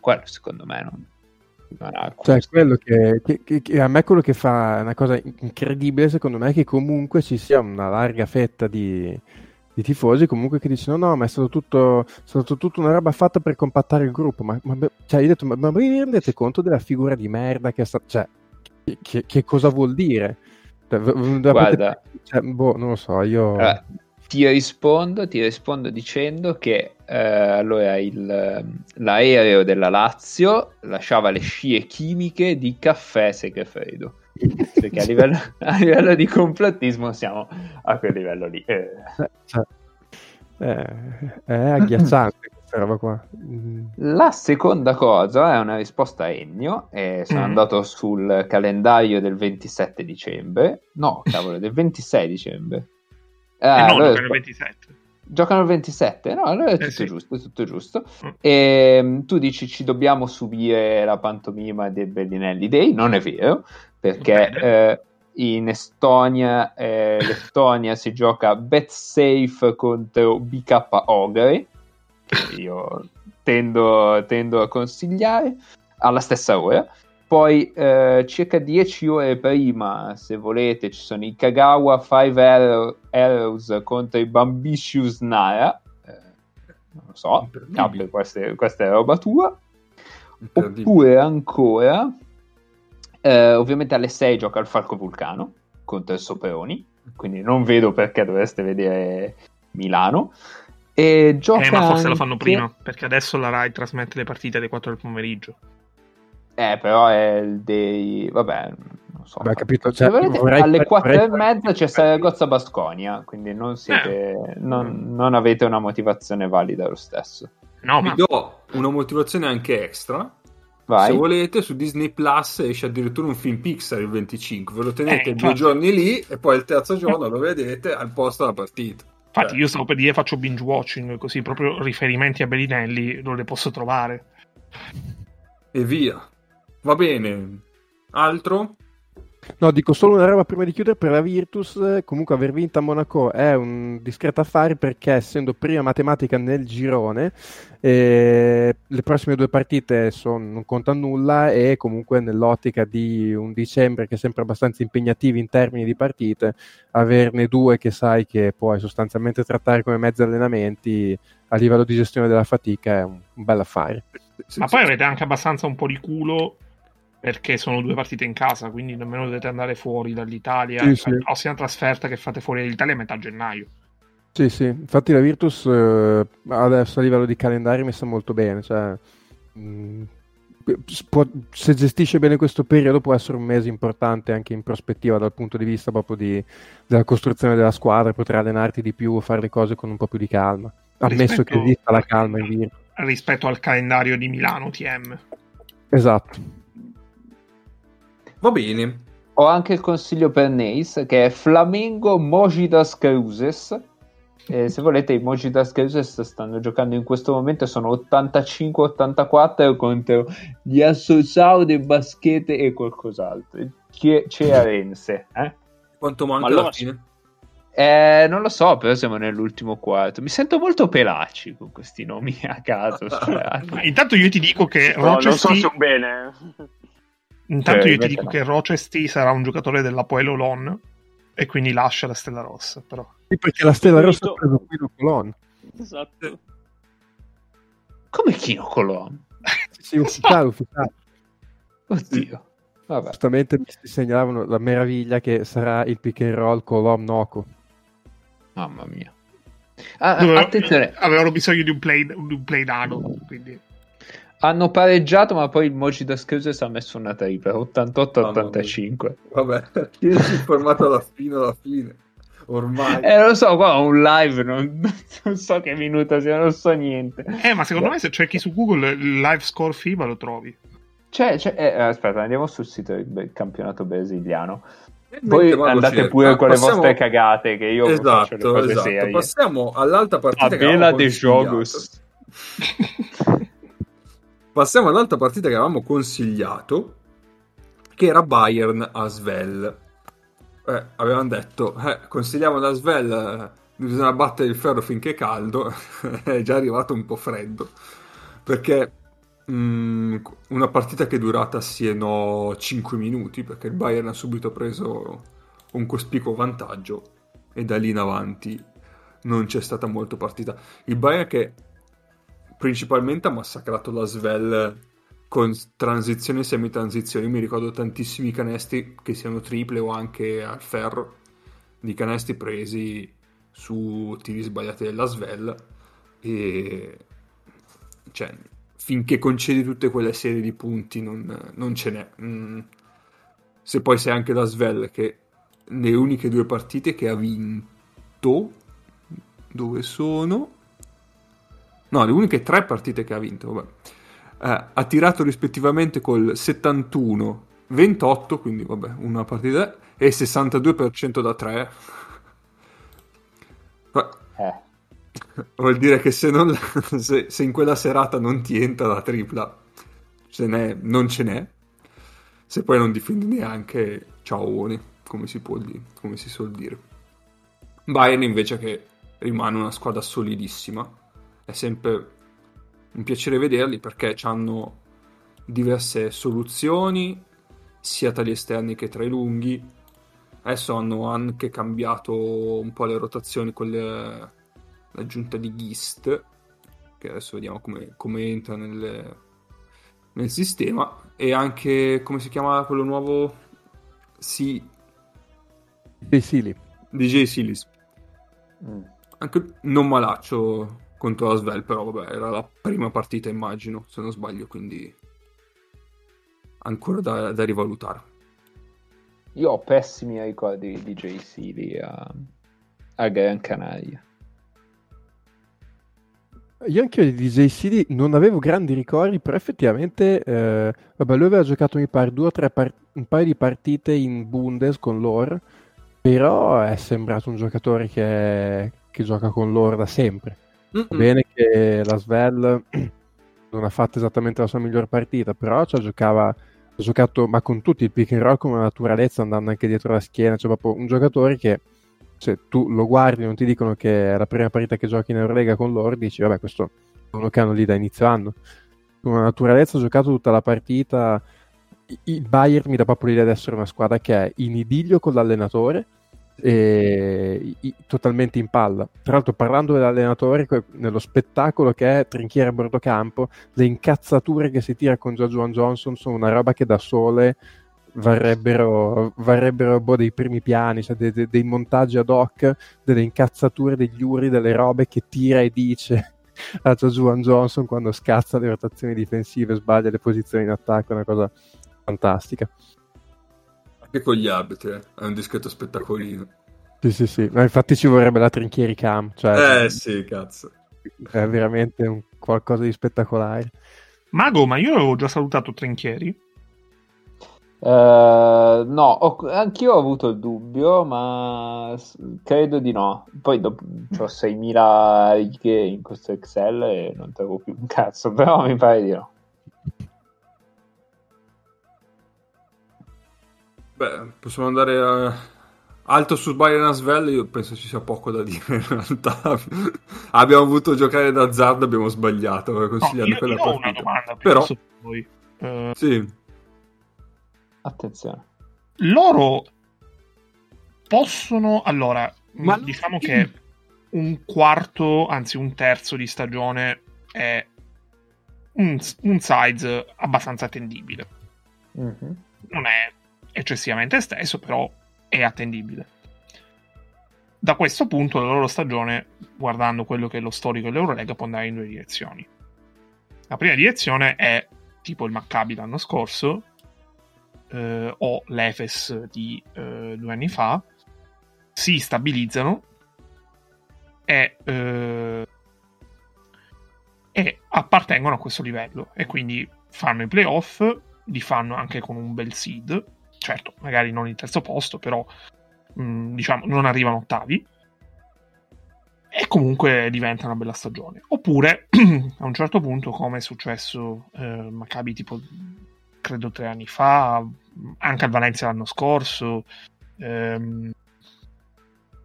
Quello secondo me non, non ha Cioè, quello che, che- che- a me quello che fa una cosa incredibile, secondo me, è che comunque ci sia una larga fetta di, di tifosi comunque che dicono no, ma è stato tutto, è stato tutto una roba fatta per compattare il gruppo. Ma, ma, cioè, io detto, ma, ma vi rendete conto della figura di merda che è stata... Cioè, che, che- cosa vuol dire? Cioè, Guarda. cioè, boh, non lo so, io... Allora, ti rispondo, ti rispondo dicendo che eh, allora il, l'aereo della Lazio lasciava le scie chimiche di caffè Segafredo. Perché a livello, a livello di complottismo siamo a quel livello lì. Eh, Eh, eh, è agghiacciante questa roba qua. Mm. La seconda cosa è una risposta a Ennio. e sono Mm. andato sul calendario del 27 dicembre. No, cavolo, del 26 dicembre. Eh, Eh, no, allora- giocano il 27. Giocano il 27? No, allora è tutto Eh, sì. giusto, è tutto giusto. Mm. E tu dici ci dobbiamo subire la pantomima del Bellinelli Day, non è vero, perché eh, in Estonia, eh, l'Estonia si gioca Bet Safe contro BK Ogre, che io tendo, tendo a consigliare, alla stessa ora. Poi eh, circa 10 ore prima, se volete, ci sono i Kagawa 5 Arrow- Arrows contro i Bambitious Nara. Eh, non lo so. Capri, questa, questa è roba tua. Oppure ancora, eh, ovviamente alle 6 gioca il Falco Vulcano contro il Soperoni, quindi non vedo perché dovreste vedere Milano. E gioca Eh, ma forse lo fanno anche- prima, perché adesso la Rai trasmette le partite alle 4 del pomeriggio. Eh, però è il dei... Vabbè, non so. Vabbè, capito, cioè, volete, vorrei- alle 4 vorrei- e mezza c'è Saragozza Basconia, quindi non siete... Eh. Non, non avete una motivazione valida lo stesso. No, Vi ma do una motivazione anche extra. Vai. Se volete, su Disney Plus esce addirittura un film Pixar il 25. Ve lo tenete Eh, due giorni lì e poi il terzo giorno lo vedete al posto della partita. infatti Cioè, io stavo per dire faccio binge watching, così proprio riferimenti a Bellinelli non le posso trovare. E via. Va bene. Altro? No, dico solo una roba prima di chiudere per la Virtus. Comunque, aver vinto a Monaco è un discreto affare perché, essendo prima matematica nel girone, eh, le prossime due partite son- non contano nulla. E comunque, nell'ottica di un dicembre che è sempre abbastanza impegnativo in termini di partite, averne due che sai che puoi sostanzialmente trattare come mezzi allenamenti a livello di gestione della fatica è un, un bel affare. Ma poi avete anche abbastanza un po' di culo perché sono due partite in casa, quindi nemmeno dovete andare fuori dall'Italia. Sì, sì. La prossima trasferta che fate fuori dall'Italia è a metà gennaio. Sì, sì, infatti la Virtus eh, adesso a livello di calendario è messa molto bene, cioè, mh, s- può- se gestisce bene questo periodo può essere un mese importante anche in prospettiva dal punto di vista proprio di- della costruzione della squadra, poter allenarti di più, fare le cose con un po' più di calma, ammesso Rispetto- che esista la calma in Virtus. rispetto al calendario di Milano TM. Esatto. Va bene. Ho anche il consiglio per Neis che è Flamengo Mojidas Cruces. E se volete, i Mojidas Cruces stanno giocando in questo momento. Sono 85-84 contro gli Associao de Baschete e qualcos'altro. Che- Cearense. Eh? Quanto manca allora alla sì. fine? Eh, non lo so, però siamo nell'ultimo quarto. Mi sento molto pelaci con questi nomi a caso. *laughs* cioè. Ma intanto io ti dico che No, non so Rochester, se un bene. Intanto Ok, io ti dico no. che Rochester sarà un giocatore dell'Apoel Olon e quindi lascia la Stella Rossa, però. Sì, perché la Stella Rossa ha preso Guido Colon. Esatto. Come Chino Colon? Sì, ufficiale, ufficiale. Oddio. Vabbè. Giustamente mi si segnalavano la meraviglia che sarà il pick and roll Colom Noco. Mamma mia. Ah, Dove- attenzione, Avevano bisogno di un play, di un play dago, quindi... hanno pareggiato, ma poi il Mojidas Cruces ha messo una tripla 88-85. Vabbè, chi si è informato alla fine, alla fine. Ormai. Eh, lo so, qua ho un live, non, *laughs* non so che minuto sia, non so niente. Eh, ma secondo me se cerchi su Google il live score FIBA lo trovi. Cioè, cioè, eh, aspetta, andiamo sul sito del campionato brasiliano. Voi Mago andate pure con le passiamo- vostre cagate, che io faccio le Esatto, cose esatto. serie. Passiamo all'altra partita Tabella de jogos. *laughs* Passiamo all'altra partita che avevamo consigliato, che era Bayern Asvel. Eh, avevamo detto, eh, consigliamo l'Asvel, eh, bisogna battere il ferro finché è caldo, *laughs* è già arrivato un po' freddo, perché mm, una partita che è durata sì e no 5 minuti, perché il Bayern ha subito preso un cospicuo vantaggio e da lì in avanti non c'è stata molto partita. Il Bayern che principalmente ha massacrato la Svel con transizioni e semitransizioni. Mi ricordo tantissimi canestri che siano triple o anche al ferro di canestri presi su tiri sbagliati della Svel e cioè finché concedi tutte quelle serie di punti non, non ce n'è. Mm. se poi sei anche la Svel che le uniche due partite che ha vinto dove sono no le uniche tre partite che ha vinto vabbè eh, ha tirato rispettivamente col 71 28 quindi vabbè una partita e 62% da 3 Eh, vuol dire che se, non, se, se in quella serata non ti entra la tripla ce n'è, non ce n'è. Se poi non difendi neanche ciao come si può dire come si suol dire. Bayern invece che rimane una squadra solidissima è sempre un piacere vederli perché hanno diverse soluzioni sia tra gli esterni che tra i lunghi. Adesso hanno anche cambiato un po' le rotazioni con le- l'aggiunta di Gist che adesso vediamo come, come entra nel, nel sistema. E anche come si chiama quello nuovo? Sì, Sì, sì, lì. DJ Silis. Mm. anche non malaccio contro la Svel però vabbè era la prima partita immagino se non sbaglio quindi ancora da, da rivalutare Io ho pessimi ricordi di JC lì a, a Gran Canaria. Io anche di DJ CD non avevo grandi ricordi, però effettivamente, eh, vabbè, lui aveva giocato mi pare due o tre par- un paio di partite in Bundes con loro, però è sembrato un giocatore che, che gioca con loro da sempre. Va Mm-mm. bene che la Svel *clears throat* non ha fatto esattamente la sua miglior partita, però cioè, giocava, ha giocato ma con tutti il pick and roll con una naturalezza andando anche dietro la schiena, cioè proprio un giocatore che se tu lo guardi non ti dicono che è la prima partita che giochi in Eurolega con loro, dici vabbè questo è uno che hanno lì da inizio anno. Con una naturalezza ha giocato tutta la partita, il Bayern mi dà proprio l'idea di essere una squadra che è in idillio con l'allenatore e i- totalmente in palla. Tra l'altro, parlando dell'allenatore, que- nello spettacolo che è Trinchiere a bordo campo, le incazzature che si tira con Jojuan Johnson sono una roba che da sole varrebbero, varrebbero boh, dei primi piani, cioè de- de- dei montaggi ad hoc, delle incazzature, degli uri, delle robe che tira e dice *laughs* a Jojuan Johnson quando scazza le rotazioni difensive, sbaglia le posizioni in attacco, è una cosa fantastica. Anche con gli arbitri eh. è un discreto spettacolino Sì, sì, sì, ma infatti ci vorrebbe la trinchieri cam, cioè eh sì cazzo è veramente un qualcosa di spettacolare. Mago, ma io avevo già salutato Trinchieri. Eh, no, ho- anch'io ho avuto il dubbio, ma credo di no. Poi dopo ho 6.000 righe in questo Excel e non trovo più un cazzo, *laughs* però mi pare di no. Beh, possiamo andare a... alto su Bayern Asvel, io penso ci sia poco da dire *laughs* in realtà. abbiamo avuto giocare d'azzardo, abbiamo sbagliato No, consigliando quella io ho una partita. domanda Però, per voi. Eh, sì, Attenzione. loro possono allora Ma mh, no- diciamo che un quarto anzi un terzo di stagione è un, un size abbastanza attendibile Mhm. non è eccessivamente esteso però è attendibile. Da questo punto la loro stagione guardando quello che è lo storico dell'Eurolega può andare in due direzioni. La prima direzione è tipo il Maccabi l'anno scorso eh, o l'Efes di eh, due anni fa si stabilizzano e, eh, e appartengono a questo livello e quindi fanno i playoff li fanno anche con un bel seed certo magari non il terzo posto però mh, diciamo non arrivano ottavi. E comunque diventa una bella stagione. Oppure *clears throat* a un certo punto come è successo eh, Maccabi tipo credo tre anni fa anche al Valencia l'anno scorso ehm,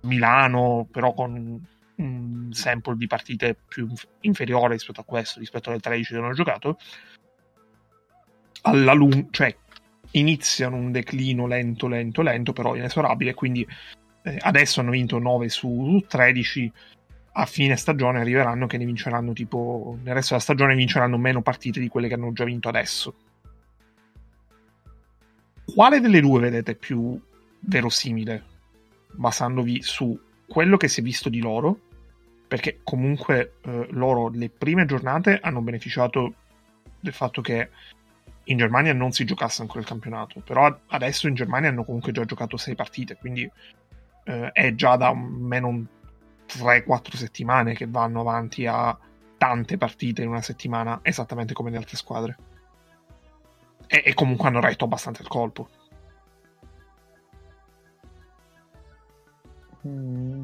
Milano però con un sample di partite più inf- inferiore rispetto a questo rispetto alle 13 che hanno giocato. Alla lunga cioè iniziano un declino lento lento lento però inesorabile quindi eh, adesso hanno vinto 9 su 13 a fine stagione arriveranno che ne vinceranno tipo nel resto della stagione vinceranno meno partite di quelle che hanno già vinto adesso. Quale delle due vedete più verosimile basandovi su quello che si è visto di loro? Perché comunque eh, loro le prime giornate hanno beneficiato del fatto che in Germania non si giocasse ancora il campionato, però adesso in Germania hanno comunque già giocato sei partite, quindi eh, è già da meno 3-4 settimane che vanno avanti a tante partite in una settimana, esattamente come le altre squadre. E, e comunque hanno retto abbastanza il colpo. Mm.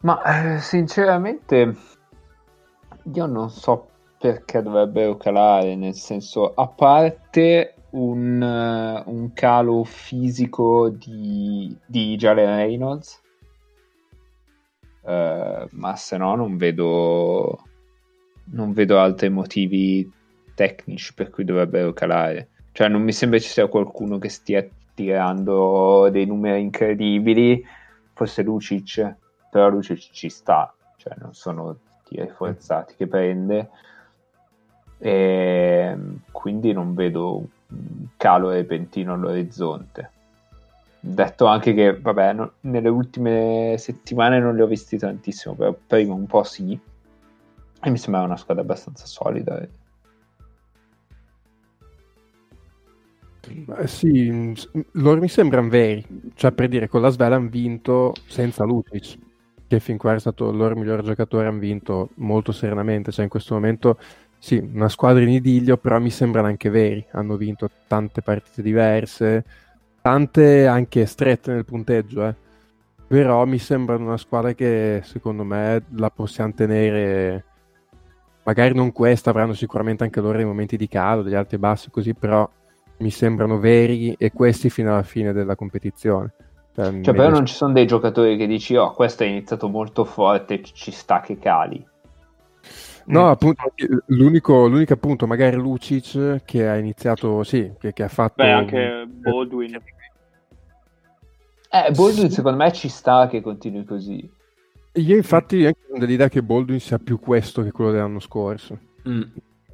Ma eh, sinceramente io non so perché dovrebbero calare, nel senso, a parte un, eh, un calo fisico di, di Jalen Reynolds, eh, ma se no non vedo, non vedo altri motivi tecnici per cui dovrebbero calare. Cioè non mi sembra ci sia qualcuno che stia tirando dei numeri incredibili, forse Lucic, però Lucic ci sta, cioè non sono tiri forzati che prende e quindi non vedo un calo repentino all'orizzonte. Detto anche che, vabbè, no- nelle ultime settimane non li ho visti tantissimo, però prima un po' sì. E mi sembrava una squadra abbastanza solida. Eh, sì, mh, s- loro mi sembrano veri. Cioè, per dire, con la Svela hanno vinto senza Lucic, che fin qua è stato il loro miglior giocatore, hanno vinto molto serenamente. Cioè, in questo momento, sì, una squadra in idillio, però mi sembrano anche veri. Hanno vinto tante partite diverse, tante anche strette nel punteggio, eh. Però mi sembrano una squadra che, secondo me, la possiamo tenere... Magari non questa, avranno sicuramente anche loro dei momenti di calo, degli alti e bassi, così, però mi sembrano veri e questi fino alla fine della competizione. Cioè, Cioè, però non ci sono dei giocatori che dici, oh, questo è iniziato molto forte, ci sta che cali. No, Mm. appunto, l'unico, l'unico appunto, magari Lucic che ha iniziato, sì, che, che ha fatto... Beh, anche Baldwin. Eh, Baldwin secondo me ci sta che continui così. Io infatti anche sono dell'idea che Baldwin sia più questo che quello dell'anno scorso. Mm,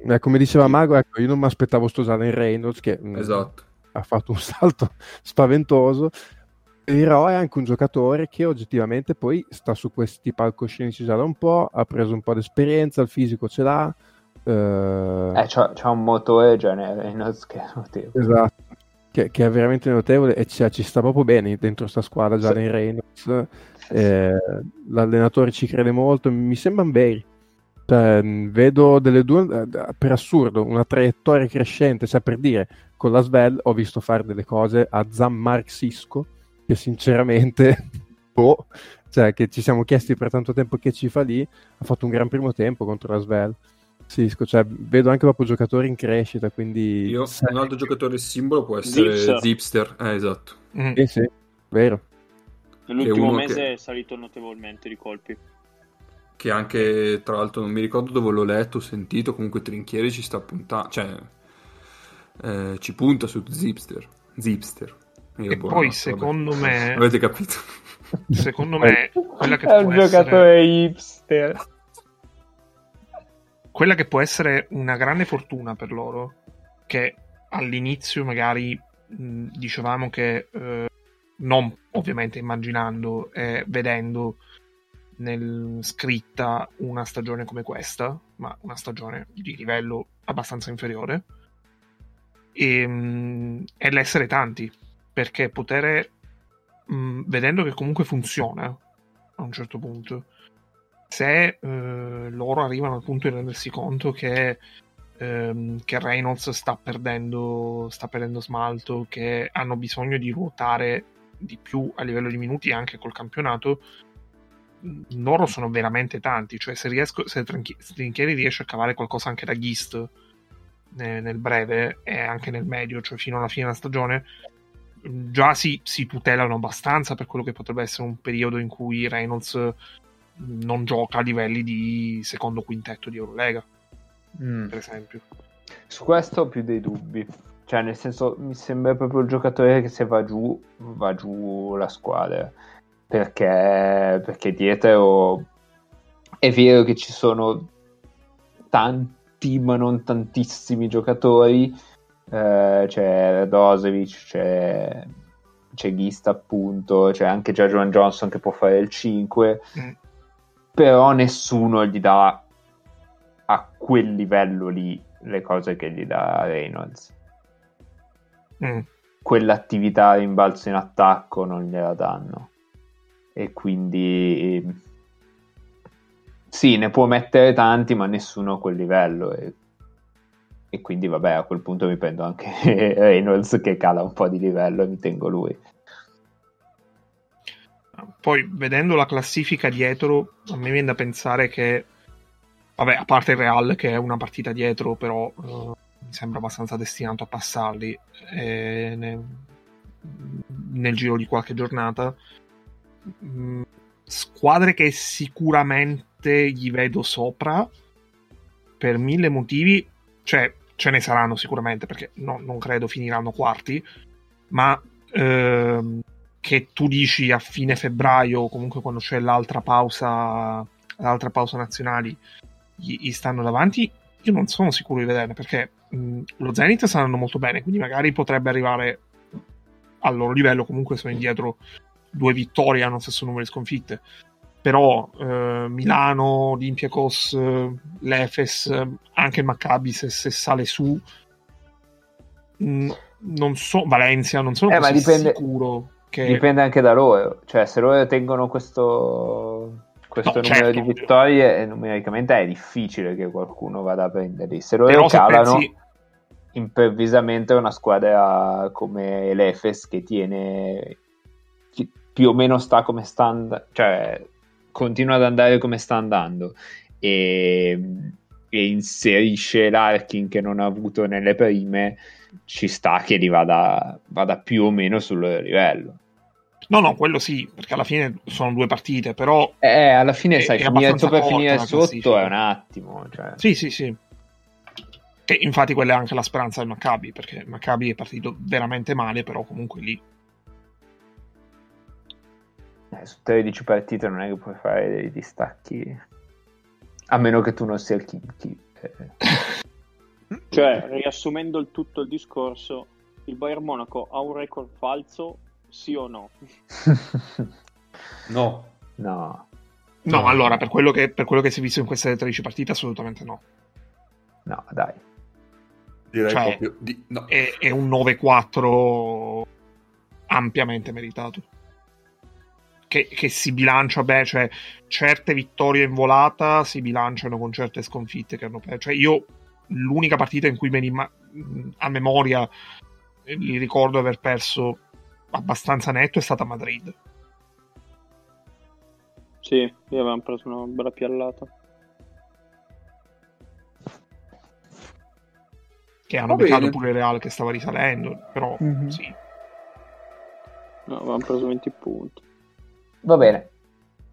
Eh, come diceva Mago, ecco, io non mi aspettavo sto Jalen Reynolds che mh, esatto. ha fatto un salto *laughs* spaventoso, però è anche un giocatore che oggettivamente poi sta su questi palcoscenici già da un po', ha preso un po' di esperienza, il fisico ce l'ha. eh, Eh, c'ha, c'ha un motore Reynolds che è notevole. Esatto, che, che è veramente notevole e ci, ci sta proprio bene dentro sta squadra, già Sì. nei Reynolds. eh, l'allenatore ci crede molto, mi sembrano veri. Cioè, mh, vedo delle due, eh, per assurdo, una traiettoria crescente, cioè per dire, con la Svel ho visto fare delle cose a Zammarxisco che sinceramente, *laughs* boh, cioè che ci siamo chiesti per tanto tempo che ci fa lì, ha fatto un gran primo tempo contro la Svel. Sisco, cioè, vedo anche proprio giocatori in crescita, quindi... Io, Sì, un altro giocatore simbolo può essere Zipser. Zipster. Eh, esatto. Mm. Sì, sì, vero. Nell'ultimo uno mese che- è salito notevolmente di colpi. Che anche, tra l'altro, non mi ricordo dove l'ho letto, ho sentito, comunque Trinchieri ci sta puntando, cioè, eh, ci punta su Zipster. Zipster. Io, E boh, poi, secondo vabbè. me, *laughs* Avete capito? secondo me, quella che È un giocatore essere... hipster. quella che può essere una grande fortuna per loro, che all'inizio magari mh, dicevamo che eh, non ovviamente immaginando e vedendo nel scritta una stagione come questa, ma una stagione di livello abbastanza inferiore, e, mh, è l'essere tanti, perché poter, mh, vedendo che comunque funziona a un certo punto, se eh, loro arrivano al punto di rendersi conto che, ehm, che Reynolds sta perdendo, sta perdendo smalto, che hanno bisogno di ruotare di più a livello di minuti anche col campionato, mh, loro sono veramente tanti. Cioè, se, riesco, se Trinchi- Trinchieri riesce a cavare qualcosa anche da Ghist ne- nel breve e anche nel medio, cioè fino alla fine della stagione, già si, si tutelano abbastanza per quello che potrebbe essere un periodo in cui Reynolds non gioca a livelli di secondo quintetto di Eurolega, Mm. per esempio. Su questo ho più dei dubbi. Cioè, nel senso, mi sembra proprio il giocatore che se va giù, va giù la squadra. Perché, perché dietro è vero che ci sono tanti, ma non tantissimi giocatori. Eh, c'è Radosevic, c'è, c'è Ghista appunto, c'è anche già Johnson che può fare il 5. Mm. Però nessuno gli dà a quel livello lì le cose che gli dà Reynolds. Mm. Quell'attività rimbalzo in attacco non gliela danno. E quindi sì, ne può mettere tanti, ma nessuno a quel livello. E, e quindi, vabbè, a quel punto mi prendo anche *laughs* Reynolds che cala un po' di livello e mi tengo lui. Poi, vedendo la classifica dietro, a me viene da pensare che, vabbè, a parte il Real, che è una partita dietro, però eh, mi sembra abbastanza destinato a passarli eh, ne- nel giro di qualche giornata. Mm, squadre che sicuramente gli vedo sopra per mille motivi, cioè ce ne saranno sicuramente perché no- non credo finiranno quarti, ma ehm, che tu dici a fine febbraio comunque quando c'è l'altra pausa, l'altra pausa nazionali, gli, gli stanno davanti, io non sono sicuro di vederne perché mh, lo Zenith sta andando molto bene, quindi magari potrebbe arrivare al loro livello, comunque sono indietro due vittorie, hanno lo stesso numero di sconfitte. Però eh, Milano, Olympiacos, eh, l'Efes, eh, anche il Maccabi se, se sale su, mh, non so, Valencia, non sono Eh, ma dipende- sicuro che... Dipende anche da loro, cioè se loro tengono questo, questo No, numero certo, di vittorie, eh, numericamente è difficile che qualcuno vada a prenderli. Se loro Però se calano, pensi- improvvisamente una squadra come l'Efes che tiene che più o meno sta come sta and- cioè continua ad andare come sta andando e, e inserisce l'Arkin che non ha avuto nelle prime ci sta che li vada, vada più o meno sul loro livello No, no, quello sì, perché alla fine sono due partite, però eh, alla fine È- sai è finire corta finire sotto è un attimo cioè. sì, sì, sì. Che infatti quella è anche la speranza del Maccabi, perché Maccabi è partito veramente male, però comunque lì Eh, su 13 partite non è che puoi fare dei distacchi a meno che tu non sia il Kinky Cioè, riassumendo il tutto il discorso, il Bayern Monaco ha un record falso, sì o no? No. no *laughs* No, No. allora, per quello, che, per quello che si è visto in queste 13 partite, assolutamente no. no dai Direi Cioè, proprio di no. È, è un 9-4 ampiamente meritato. Che, che si bilancia, beh, cioè, certe vittorie in volata si bilanciano con certe sconfitte che hanno perso. Cioè, io l'unica partita in cui me ma- a memoria eh, li ricordo aver perso abbastanza netto è stata Madrid. Sì, io avevamo preso una bella piallata. Che hanno beccato bene. pure il Real che stava risalendo, però Mhm. sì. No, avevamo preso 20 punti. Va bene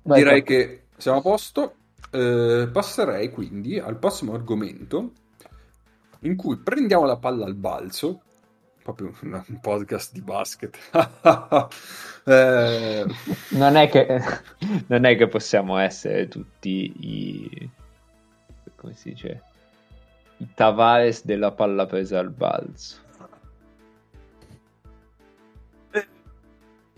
Vai, Direi Tocco. che siamo a posto. Eh, passerei quindi al prossimo argomento in cui prendiamo la palla al balzo. Proprio un, un podcast di basket. *laughs* Eh, non è che *laughs* non è che possiamo essere tutti i come si dice i Tavares della palla presa al balzo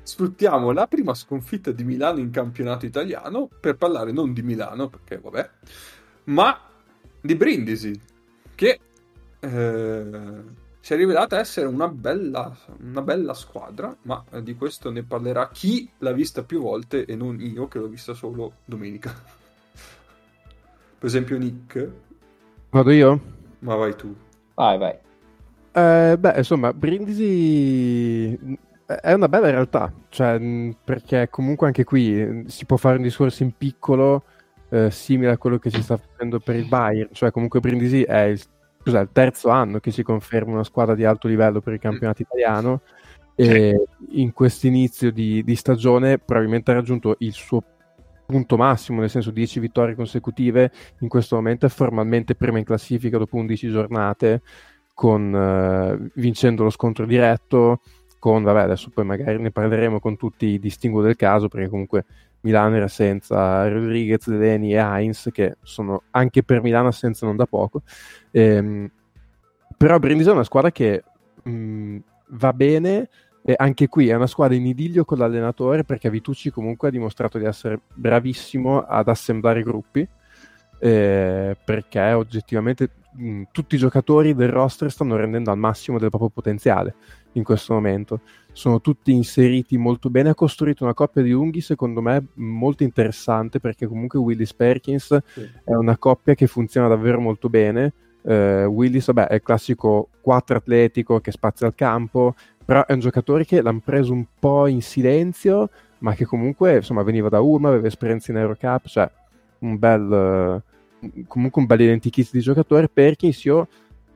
sfruttiamo la prima sconfitta di Milano in campionato italiano per parlare non di Milano, perché vabbè, ma di Brindisi, che eh, si è rivelata essere una bella, una bella squadra, ma eh, di questo ne parlerà chi l'ha vista più volte e non io che l'ho vista solo domenica. *laughs* Per esempio Nick, Vado io? ma vai tu. vai vai Eh, beh, insomma, Brindisi è una bella realtà, cioè, perché comunque anche qui si può fare un discorso in piccolo eh, simile a quello che si sta facendo per il Bayern, cioè comunque Brindisi è il, cos'è, il terzo anno che si conferma una squadra di alto livello per il campionato italiano e in questo inizio di, di stagione probabilmente ha raggiunto il suo punto massimo, nel senso 10 vittorie consecutive, in questo momento è formalmente prima in classifica dopo 11 giornate con, eh, vincendo lo scontro diretto, con, vabbè, adesso poi magari ne parleremo con tutti i distinguo del caso, perché comunque Milano era senza Rodriguez, Deleni e Heinz, che sono anche per Milano assenza non da poco. Ehm, però Brindisi è una squadra che mh, va bene, e anche qui è una squadra in idillio con l'allenatore, perché Vitucci comunque ha dimostrato di essere bravissimo ad assemblare gruppi. Eh, perché oggettivamente mh, tutti i giocatori del roster stanno rendendo al massimo del proprio potenziale in questo momento. Sono tutti inseriti molto bene. Ha costruito una coppia di lunghi, secondo me, molto interessante perché comunque Willis Perkins Sì. è una coppia che funziona davvero molto bene. Eh, Willis, vabbè, è il classico 4 atletico che spazia al campo, però è un giocatore che l'hanno preso un po' in silenzio, ma che comunque insomma veniva da Ulma, aveva esperienza in Eurocup, cioè un bel comunque un bel identikit di giocatore. Perkins io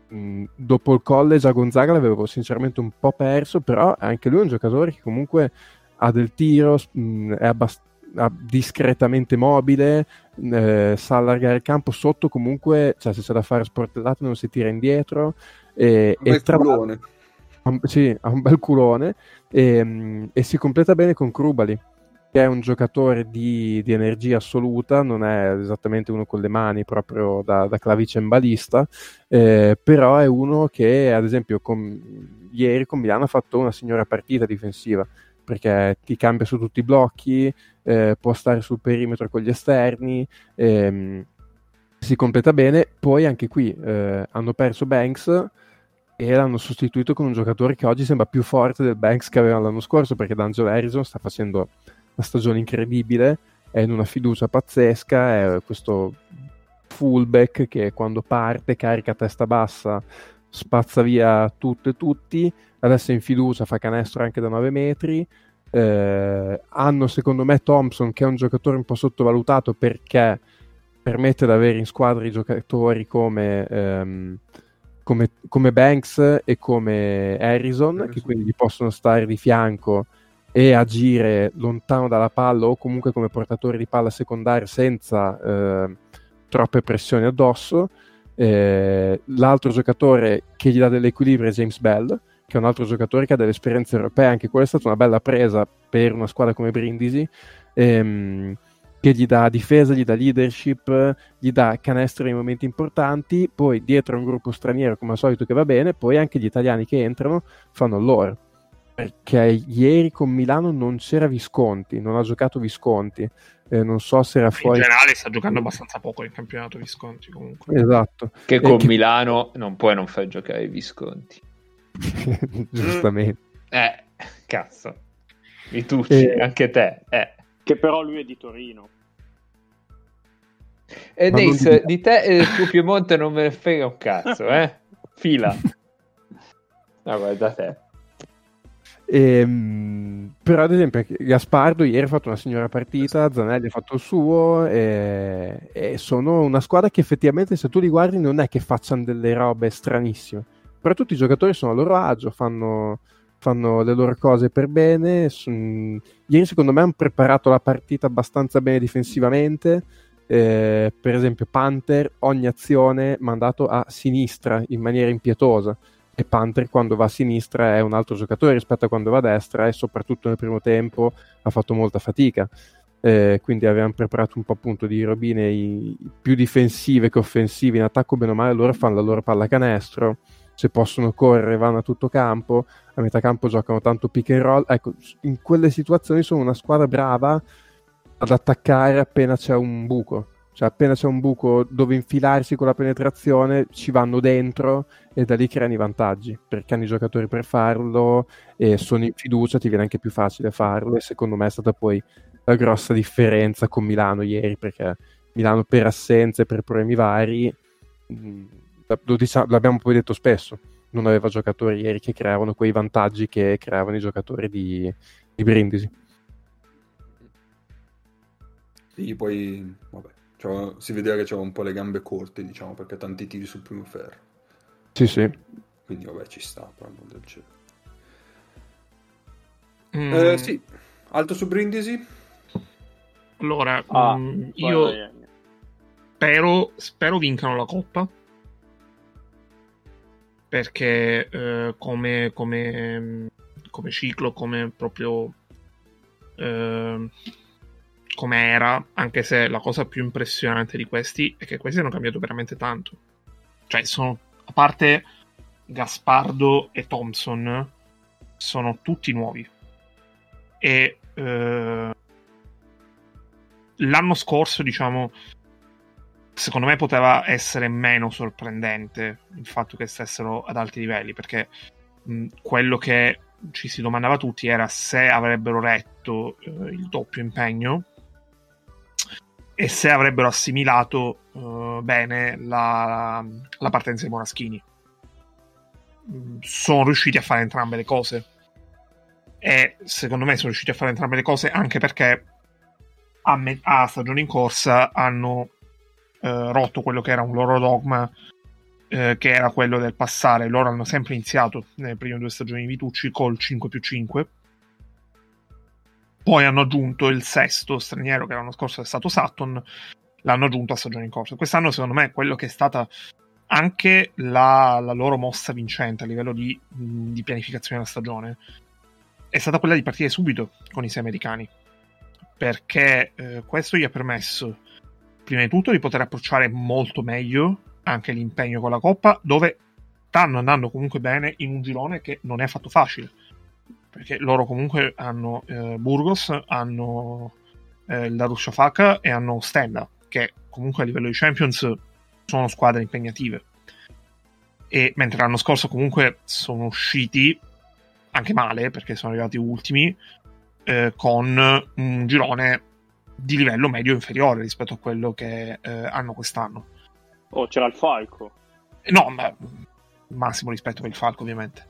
mh, dopo il college a Gonzaga l'avevo sinceramente un po' perso, però anche lui è un giocatore che comunque ha del tiro, mh, è abbast- discretamente mobile, eh, sa allargare il campo sotto comunque, cioè se c'è da fare sportellate non si tira indietro e, Un e tra culone. ha un- sì, ha un bel culone e, mm, e si completa bene con Krubali, è un giocatore di, di energia assoluta, non è esattamente uno con le mani proprio da, da clavicembalista, eh, però è uno che ad esempio con- ieri con Milano ha fatto una signora partita difensiva, perché ti cambia su tutti i blocchi, eh, può stare sul perimetro con gli esterni, ehm, si completa bene, poi anche qui eh, hanno perso Banks e l'hanno sostituito con un giocatore che oggi sembra più forte del Banks che avevano l'anno scorso perché D'Angelo Harrison sta facendo una stagione incredibile, è in una fiducia pazzesca, è questo fullback che quando parte carica testa bassa, spazza via tutto e tutti, adesso è in fiducia, fa canestro anche da 9 metri. Eh, hanno secondo me Thompson che è un giocatore un po' sottovalutato perché permette di avere in squadra i giocatori come, ehm, come, come Banks e come Harrison, che Harrison. quindi gli possono stare di fianco e agire lontano dalla palla o comunque come portatori di palla secondaria senza eh, troppe pressioni addosso. Eh, l'altro giocatore che gli dà dell'equilibrio è James Bell, che è un altro giocatore che ha delle esperienze europee, anche quella è stata una bella presa per una squadra come Brindisi, ehm, che gli dà difesa, gli dà leadership, gli dà canestro nei momenti importanti, poi dietro un gruppo straniero come al solito che va bene, poi anche gli italiani che entrano fanno loro. Perché ieri con Milano non c'era Visconti, non ha giocato Visconti, eh, non so se era In fuori. generale sta giocando abbastanza poco in campionato Visconti comunque. Esatto, Che con che- Milano non puoi non far giocare i Visconti. *laughs* giustamente. Eh, cazzo. I tucci, Eh. anche te. Eh. Che però lui è di Torino. E Ma non Nace, di- di te e del tuo Piemonte non me ne frega un cazzo, eh? Fila. *laughs* No, guarda te. Ehm, però ad esempio Gaspardo ieri ha fatto una signora partita, Zanelli ha fatto il suo e, e sono una squadra che effettivamente se tu li guardi non è che facciano delle robe stranissime, però tutti i giocatori sono a loro agio, fanno, fanno le loro cose per bene. son- Ieri secondo me hanno preparato la partita abbastanza bene difensivamente. Eh, per esempio Panther ogni azione mandato a sinistra in maniera impietosa e Panther quando va a sinistra è un altro giocatore rispetto a quando va a destra e soprattutto nel primo tempo ha fatto molta fatica. Eh, quindi avevano preparato un po' appunto di robine i- più difensive che offensive in attacco bene o male loro fanno la loro pallacanestro se possono correre vanno a tutto campo a metà campo giocano tanto pick and roll ecco in quelle situazioni sono una squadra brava ad attaccare appena c'è un buco cioè appena c'è un buco dove infilarsi con la penetrazione ci vanno dentro e da lì creano i vantaggi perché hanno i giocatori per farlo e sono in fiducia, ti viene anche più facile farlo e secondo me è stata poi la grossa differenza con Milano ieri perché Milano per assenze, per problemi vari, diciamo- l'abbiamo poi detto spesso, non aveva giocatori ieri che creavano quei vantaggi che creavano i giocatori di, di Brindisi. Sì, poi vabbè, c'aveva- si vedeva che c'aveva un po' le gambe corte, diciamo, perché tanti tiri sul primo ferro. Sì, sì. Quindi vabbè, ci sta, però non del genere. Mm, Eh, sì, alto su Brindisi? Allora, Ah, mm, guarda, io spero, spero vincano la coppa. Perché eh, come, come, come ciclo, come proprio eh, come era, anche se la cosa più impressionante di questi è che questi hanno cambiato veramente tanto. Cioè, sono a parte Gaspardo e Thompson, sono tutti nuovi. E eh, l'anno scorso, diciamo, secondo me poteva essere meno sorprendente il fatto che stessero ad alti livelli, perché mh, quello che ci si domandava tutti era se avrebbero retto eh, il doppio impegno e se avrebbero assimilato eh, bene la, la partenza dei Moraschini. Mm, Sono riusciti a fare entrambe le cose. E secondo me sono riusciti a fare entrambe le cose anche perché a, me- a stagione in corsa hanno eh, rotto quello che era un loro dogma, eh, che era quello del passare. Loro hanno sempre iniziato nelle prime due stagioni di Vitucci col 5 più 5. Poi hanno aggiunto il sesto straniero che l'anno scorso è stato Sutton, l'hanno aggiunto a stagione in corsa. Quest'anno, secondo me, quello che è stata anche la, la loro mossa vincente a livello di, di pianificazione della stagione è stata quella di partire subito con i sei americani. Perché eh, questo gli ha permesso, prima di tutto, di poter approcciare molto meglio anche l'impegno con la Coppa, dove stanno andando comunque bene in un girone che non è affatto facile. Perché loro comunque hanno eh, Burgos, hanno eh, il Darussafaka e hanno Stella, che comunque a livello di Champions sono squadre impegnative. E mentre l'anno scorso comunque sono usciti anche male, perché sono arrivati ultimi, eh, con un girone di livello medio inferiore rispetto a quello che eh, hanno quest'anno. Oh, c'era il Falco. No, ma massimo rispetto per il Falco, ovviamente.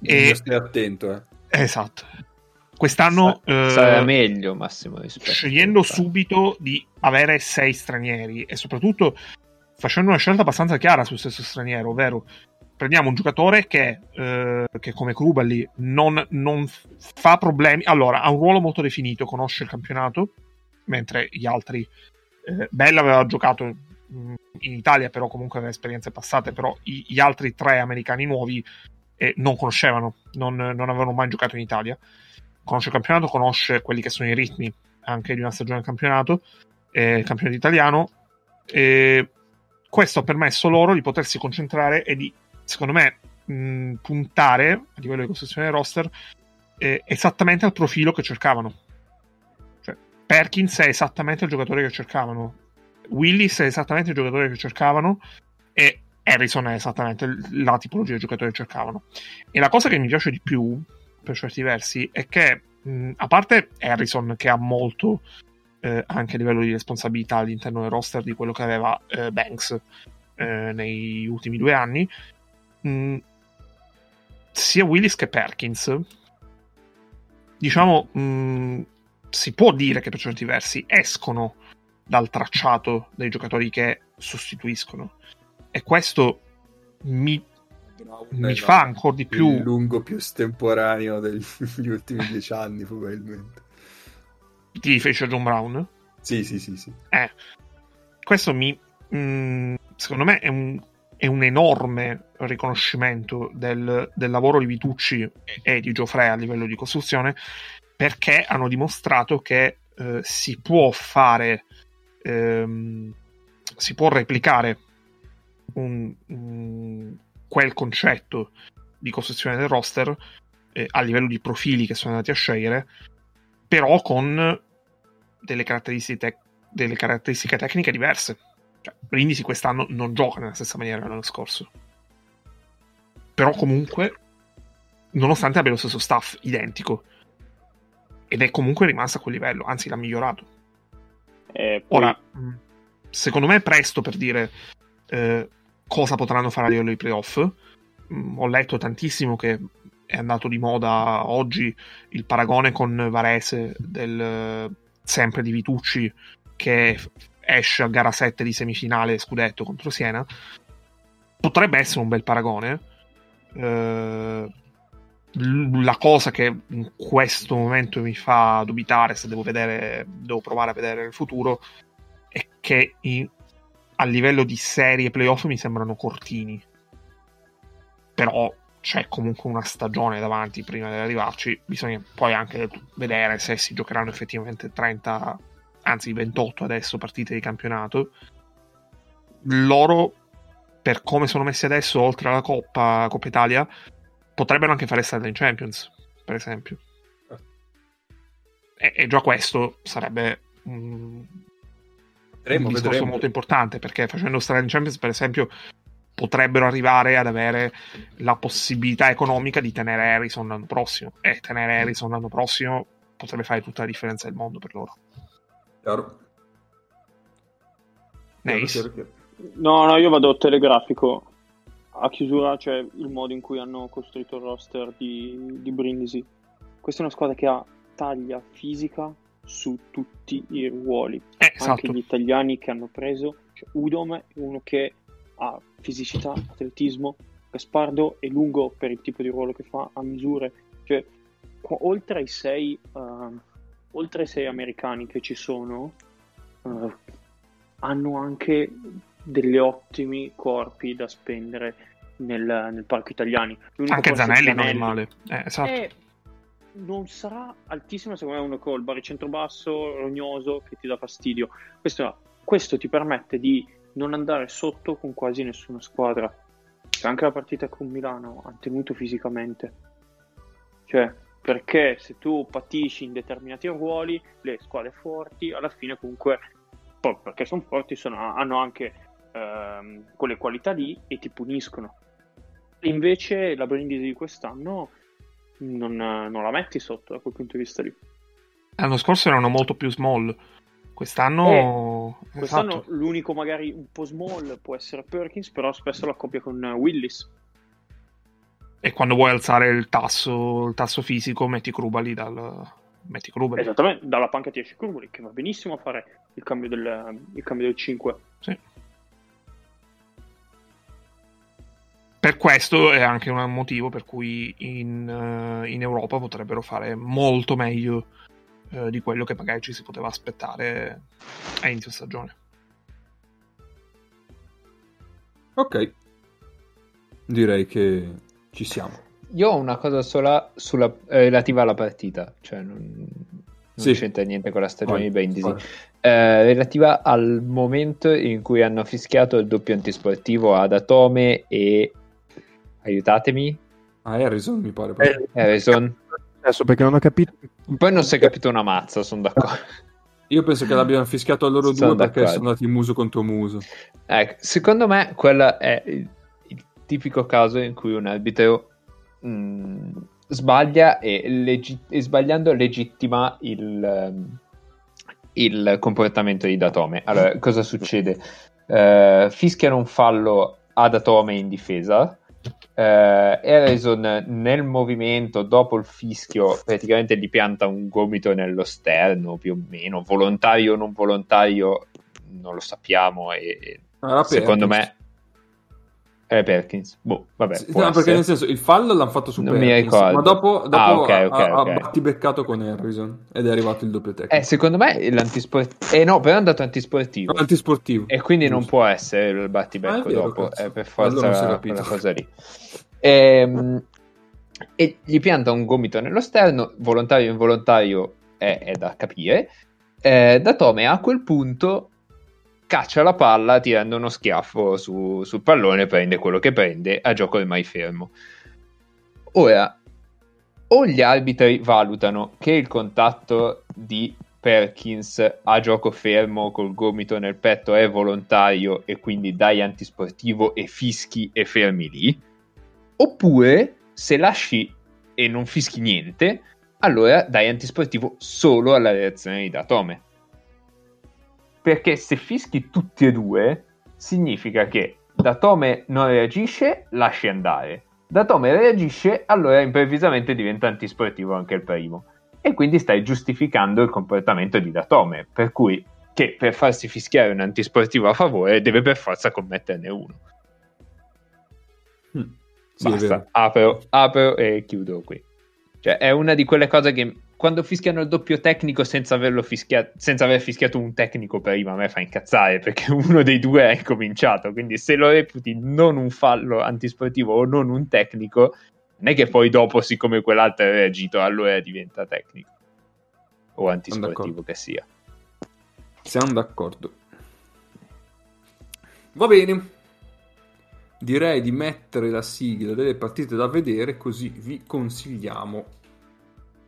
E... E, Stai attento, eh. Esatto. Quest'anno eh, Sarà meglio, Massimo, rispetto scegliendo subito di avere sei stranieri e soprattutto facendo una scelta abbastanza chiara sul stesso straniero, ovvero prendiamo un giocatore che, eh, che come Krubali non, non fa problemi. Allora, ha un ruolo molto definito, conosce il campionato, mentre gli altri. Eh, Bella aveva giocato mh, in Italia, però comunque aveva esperienze passate, però gli altri tre americani nuovi eh, non conoscevano, non, non avevano mai giocato in Italia. Conosce il campionato, conosce quelli che sono i ritmi anche di una stagione del campionato, eh, il campionato italiano. E questo ha permesso loro di potersi concentrare e di, secondo me, mh, puntare a livello di costruzione del roster eh, esattamente al profilo che cercavano. Cioè, Perkins è esattamente il giocatore che cercavano, Willis è esattamente il giocatore che cercavano e Harrison è esattamente la tipologia di giocatore che cercavano. E la cosa che mi piace di più, per certi versi, è che mh, a parte Harrison che ha molto eh, anche a livello di responsabilità all'interno del roster di quello che aveva eh, Banks eh, negli ultimi due anni, mh, sia Willis che Perkins, diciamo, mh, si può dire che per certi versi escono dal tracciato dei giocatori che sostituiscono. E questo mi, mi fa ancora di più. il lungo più estemporaneo degli *laughs* ultimi dieci anni, probabilmente. Ti riferisci a John Brown? Sì, sì, sì, sì. Eh, questo mi. mh, secondo me è un, è un enorme riconoscimento del, del lavoro di Vitucci e, e di Geoffrey a livello di costruzione perché hanno dimostrato che eh, si può fare. ehm, si può replicare un- un- quel concetto di costruzione del roster eh, a livello di profili che sono andati a scegliere, però con delle caratteristiche, tec- delle caratteristiche tecniche diverse. Cioè, Brindisi quest'anno non gioca nella stessa maniera dell'anno scorso. Però comunque, nonostante abbia lo stesso staff identico, ed è comunque rimasto a quel livello, anzi l'ha migliorato. Eh, poi- Ora, secondo me è presto per dire eh, cosa potranno fare a livello di playoff. Mm, ho letto tantissimo che è andato di moda oggi il paragone con Varese del sempre di Vitucci che esce a gara 7 di semifinale scudetto contro Siena. Potrebbe essere un bel paragone. Eh, la cosa che in questo momento mi fa dubitare se devo vedere, devo provare a vedere nel futuro è che in- a livello di serie playoff mi sembrano cortini. Però c'è comunque una stagione davanti prima di arrivarci. Bisogna poi anche vedere se si giocheranno effettivamente 30, anzi 28 adesso partite di campionato. Loro, per come sono messi adesso, oltre alla Coppa, Coppa Italia, potrebbero anche fare strada in Champions, per esempio. E, e già questo sarebbe un, Vedremo, un discorso vedremo. molto importante perché facendo strada in Champions, per esempio, potrebbero arrivare ad avere la possibilità economica di tenere Harrison l'anno prossimo. E tenere Harrison l'anno prossimo potrebbe fare tutta la differenza del mondo per loro. Chiaro. Nice. No, no, io vado telegrafico. A chiusura c'è il modo in cui hanno costruito il roster di, di Brindisi. Questa è una squadra che ha taglia fisica su tutti i ruoli. Eh, Anche esatto. gli italiani che hanno preso. Cioè, Udom è uno che ha fisicità, atletismo. Gaspardo è lungo per il tipo di ruolo che fa, ha misure. Cioè, oltre ai sei, ehm, oltre ai sei americani che ci sono, eh, hanno anche degli ottimi corpi da spendere nel, nel parco italiani. L'unico Anche forse Zanelli non è male. Eh, esatto. eh, non sarà altissimo secondo me uno col baricentro basso, rognoso, che ti dà fastidio. Questo, questo ti permette di non andare sotto con quasi nessuna squadra. Anche la partita con Milano ha tenuto fisicamente. Cioè, perché se tu patisci in determinati ruoli, le squadre forti alla fine comunque, perché sono forti, sono- hanno anche ehm, quelle qualità lì e ti puniscono. Invece la Brindisi di quest'anno non, non la metti sotto da quel punto di vista lì. L'anno scorso erano molto più small. Quest'anno. Quest'anno esatto. l'unico magari un po' small può essere Perkins, però spesso la coppia con Willis. E quando vuoi alzare il tasso, il tasso fisico, metti Krubali dal. Metti Krubali. Esattamente, dalla panca ti esce Krumoli, che va benissimo a fare il cambio del, il cambio del 5. Sì. Per questo è anche un motivo per cui in, eh, in Europa potrebbero fare molto meglio eh, di quello che magari ci si poteva aspettare a inizio stagione. Ok. Direi che ci siamo. Io ho una cosa sola sulla- eh, relativa alla partita, cioè non, non Sì. c'entra niente con la stagione di Brindisi. Eh, relativa al momento in cui hanno fischiato il doppio antisportivo ad Atome e aiutatemi, Ah, Harrison mi pare. Eh, Harrison. Adesso perché non ho capito. Poi non si è capito una mazza, sono d'accordo. Io penso che l'abbiano fischiato a loro Sono due perché d'accordo. sono andati muso contro muso. Ecco, secondo me quello è il, il tipico caso in cui un arbitro mh, sbaglia e, leggi- e sbagliando legittima il, ehm, il comportamento di Datome. Allora, cosa succede? Eh, fischiano un fallo a Datome in difesa. Eh, Harrison nel movimento dopo il fischio praticamente gli pianta un gomito nello sterno più o meno. Volontario o non volontario non lo sappiamo e e Ah, secondo me è Perkins boh vabbè Sì, no, perché nel senso il fallo l'hanno fatto su Non mi Perkins, ricordo. ma dopo, dopo Ah, ok, ha, ok, ha- ha ok. battibeccato con Harrison ed è arrivato il doppio tecnico. eh, secondo me l'antisportivo eh no però è andato antisportivo Antisportivo. e quindi non può essere il Ah, battibecco è vero, dopo cazzo. è per Allora forza capito. quella cosa lì Ehm, e gli pianta un gomito nello sterno volontario o involontario è, è da capire eh, Datome a quel punto caccia la palla tirando uno schiaffo su- sul pallone prende quello che prende a gioco ormai fermo. Ora o gli arbitri valutano che il contatto di Perkins a gioco fermo col gomito nel petto è volontario e quindi dai antisportivo e fischi e fermi lì oppure se lasci e non fischi niente allora dai antisportivo solo alla reazione di Datome perché se fischi tutti e due significa che Datome non reagisce lasci andare Datome reagisce allora improvvisamente diventa antisportivo anche il primo e quindi stai giustificando il comportamento di Datome per cui che per farsi fischiare un antisportivo a favore deve per forza commetterne uno Mm. Sì, Basta, apro, apro e chiudo qui. Cioè, è una di quelle cose che quando fischiano il doppio tecnico senza, averlo fischiato, senza aver fischiato un tecnico prima, a me fa incazzare perché *laughs* uno dei due è cominciato. Quindi, se lo reputi non un fallo antisportivo o non un tecnico, non è che poi dopo, siccome quell'altro ha reagito, allora diventa tecnico o antisportivo che sia. Siamo d'accordo. Va bene. Direi di mettere la sigla delle partite da vedere così vi consigliamo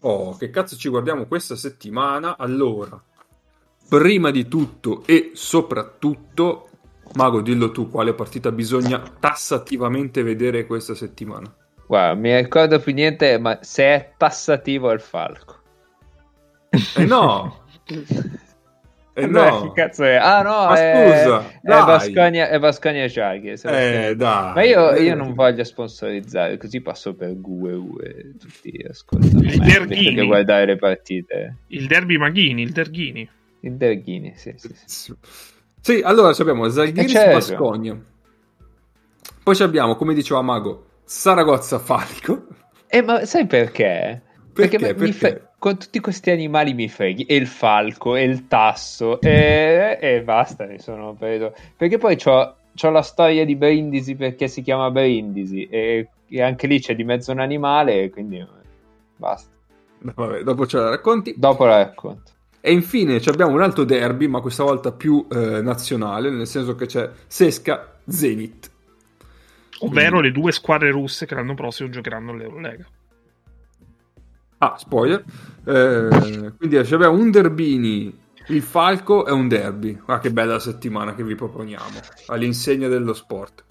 Oh, che cazzo ci guardiamo questa settimana? Allora, prima di tutto e soprattutto, Mago, dillo tu quale partita bisogna tassativamente vedere questa settimana. Guarda, mi ricordo più niente, ma se è tassativo è il falco. Eh no! *laughs* Eh no! *laughs* che cazzo è? Ah no, Ma è, scusa, è dai. Basconia, è Basconia Sciaghi. Eh, dai. Ma io, Eh, io non voglio sponsorizzare, così passo per GUE e tutti ascoltano Il Derghini. che guardare le partite. Il derby Maghini, il Derghini. Il Derghini, sì, sì, sì. Sì, allora abbiamo Zalgiris Eh, certo. Bascogna. Poi abbiamo, come diceva Mago, Saragozza Falco. Eh, ma sai perché? Perché? mi Perché? fre- con tutti questi animali mi freghi, e il falco, e il tasso, e, e basta, mi sono preso. Perché poi c'ho, c'ho la storia di Brindisi perché si chiama Brindisi, e, e anche lì c'è di mezzo un animale, quindi eh, basta. Vabbè, dopo ce la racconti. Dopo la racconto. E infine ci abbiamo un altro derby, ma questa volta più eh, nazionale, nel senso che c'è Sesca Zenit. Ovvero le due squadre russe che l'anno prossimo giocheranno all'Eurolega. Ah, spoiler. Eh, quindi ci abbiamo un derbini, il Falco e un derby. Guarda che bella settimana che vi proponiamo, all'insegna dello sport.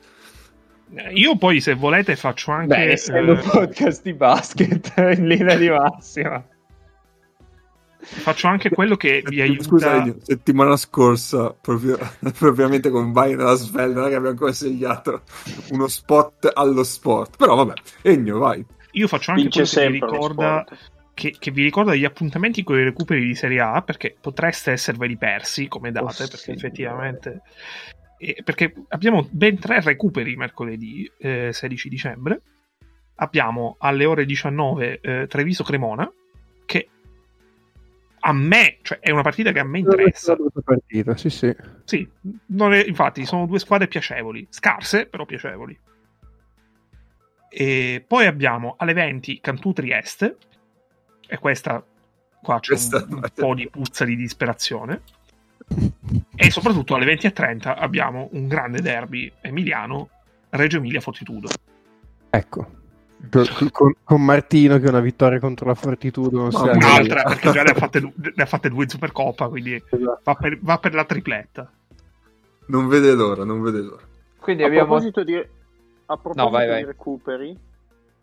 Eh, Io poi, se volete, faccio anche... Beh, essendo eh, podcast di basket *laughs* in linea di massima. faccio anche quello che vi aiuta... Scusa, Ennio, settimana scorsa, proprio, *laughs* propriamente con Bayern alla Svel, non è che abbiamo segnato uno spot allo sport. Però vabbè, Ennio, vai. Io faccio anche quello che vi ricorda... Che, che vi ricorda gli appuntamenti con i recuperi di Serie A perché potreste esserveli persi come date Oh, perché sì. effettivamente eh, perché abbiamo ben tre recuperi mercoledì eh, 16 dicembre abbiamo alle ore 19 eh, Treviso Cremona che a me cioè è una partita che a me interessa partita, sì, sì. sì, non è- infatti sono due squadre piacevoli, scarse però piacevoli. E poi abbiamo alle 20 Cantù Trieste, e questa qua c'è Questa- un, un po' di puzza di disperazione. *laughs* E soprattutto alle 20.30 abbiamo un grande derby emiliano, Reggio Emilia Fortitudo. Ecco. Con, con- con Martino che una vittoria contro la Fortitudo non mia. Un'altra, *laughs* perché già ne ha fatte, ne ha fatte due in Supercoppa, quindi Esatto. va per, va per la tripletta. Non vede l'ora, non vede l'ora. Quindi A abbiamo... proposito di, a proposito vai, vai. di recuperi,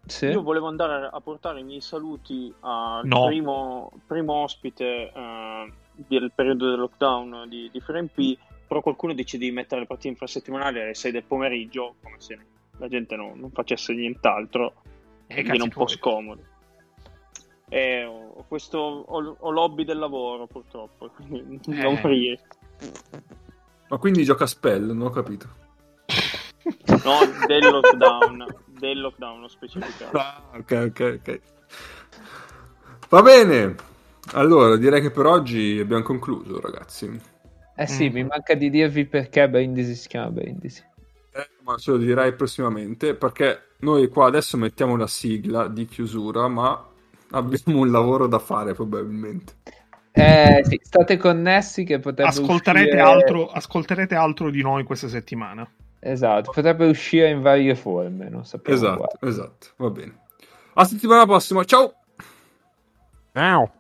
Sì? io volevo andare a portare i miei saluti al No. primo, primo ospite eh, del periodo del lockdown di, di FreeMP, però qualcuno decide di mettere le partite infrasettimanali alle 6 del pomeriggio, come se la gente no- non facesse nient'altro, e viene un po' tuoi. scomodo. E ho, questo ho, ho l'hobby del lavoro purtroppo, quindi Eh. non riesco. Ma quindi gioca a spell, non ho capito. No, del lockdown, del lockdown ho specificato. Ah, ok, ok, ok. Va bene. Allora, direi che per oggi abbiamo concluso, ragazzi. Eh sì, Mm. mi manca di dirvi perché Brindisi si chiama Brindisi. Eh, ma ce lo direi prossimamente perché noi qua adesso mettiamo la sigla di chiusura, ma abbiamo un lavoro da fare probabilmente. Eh sì, state connessi che potrebbe Ascolterete, uscire... altro, ascolterete altro di noi questa settimana. Esatto, potrebbe uscire in varie forme, non sappiamo Esatto, quali. esatto, va bene. A settimana prossima, ciao! Ciao.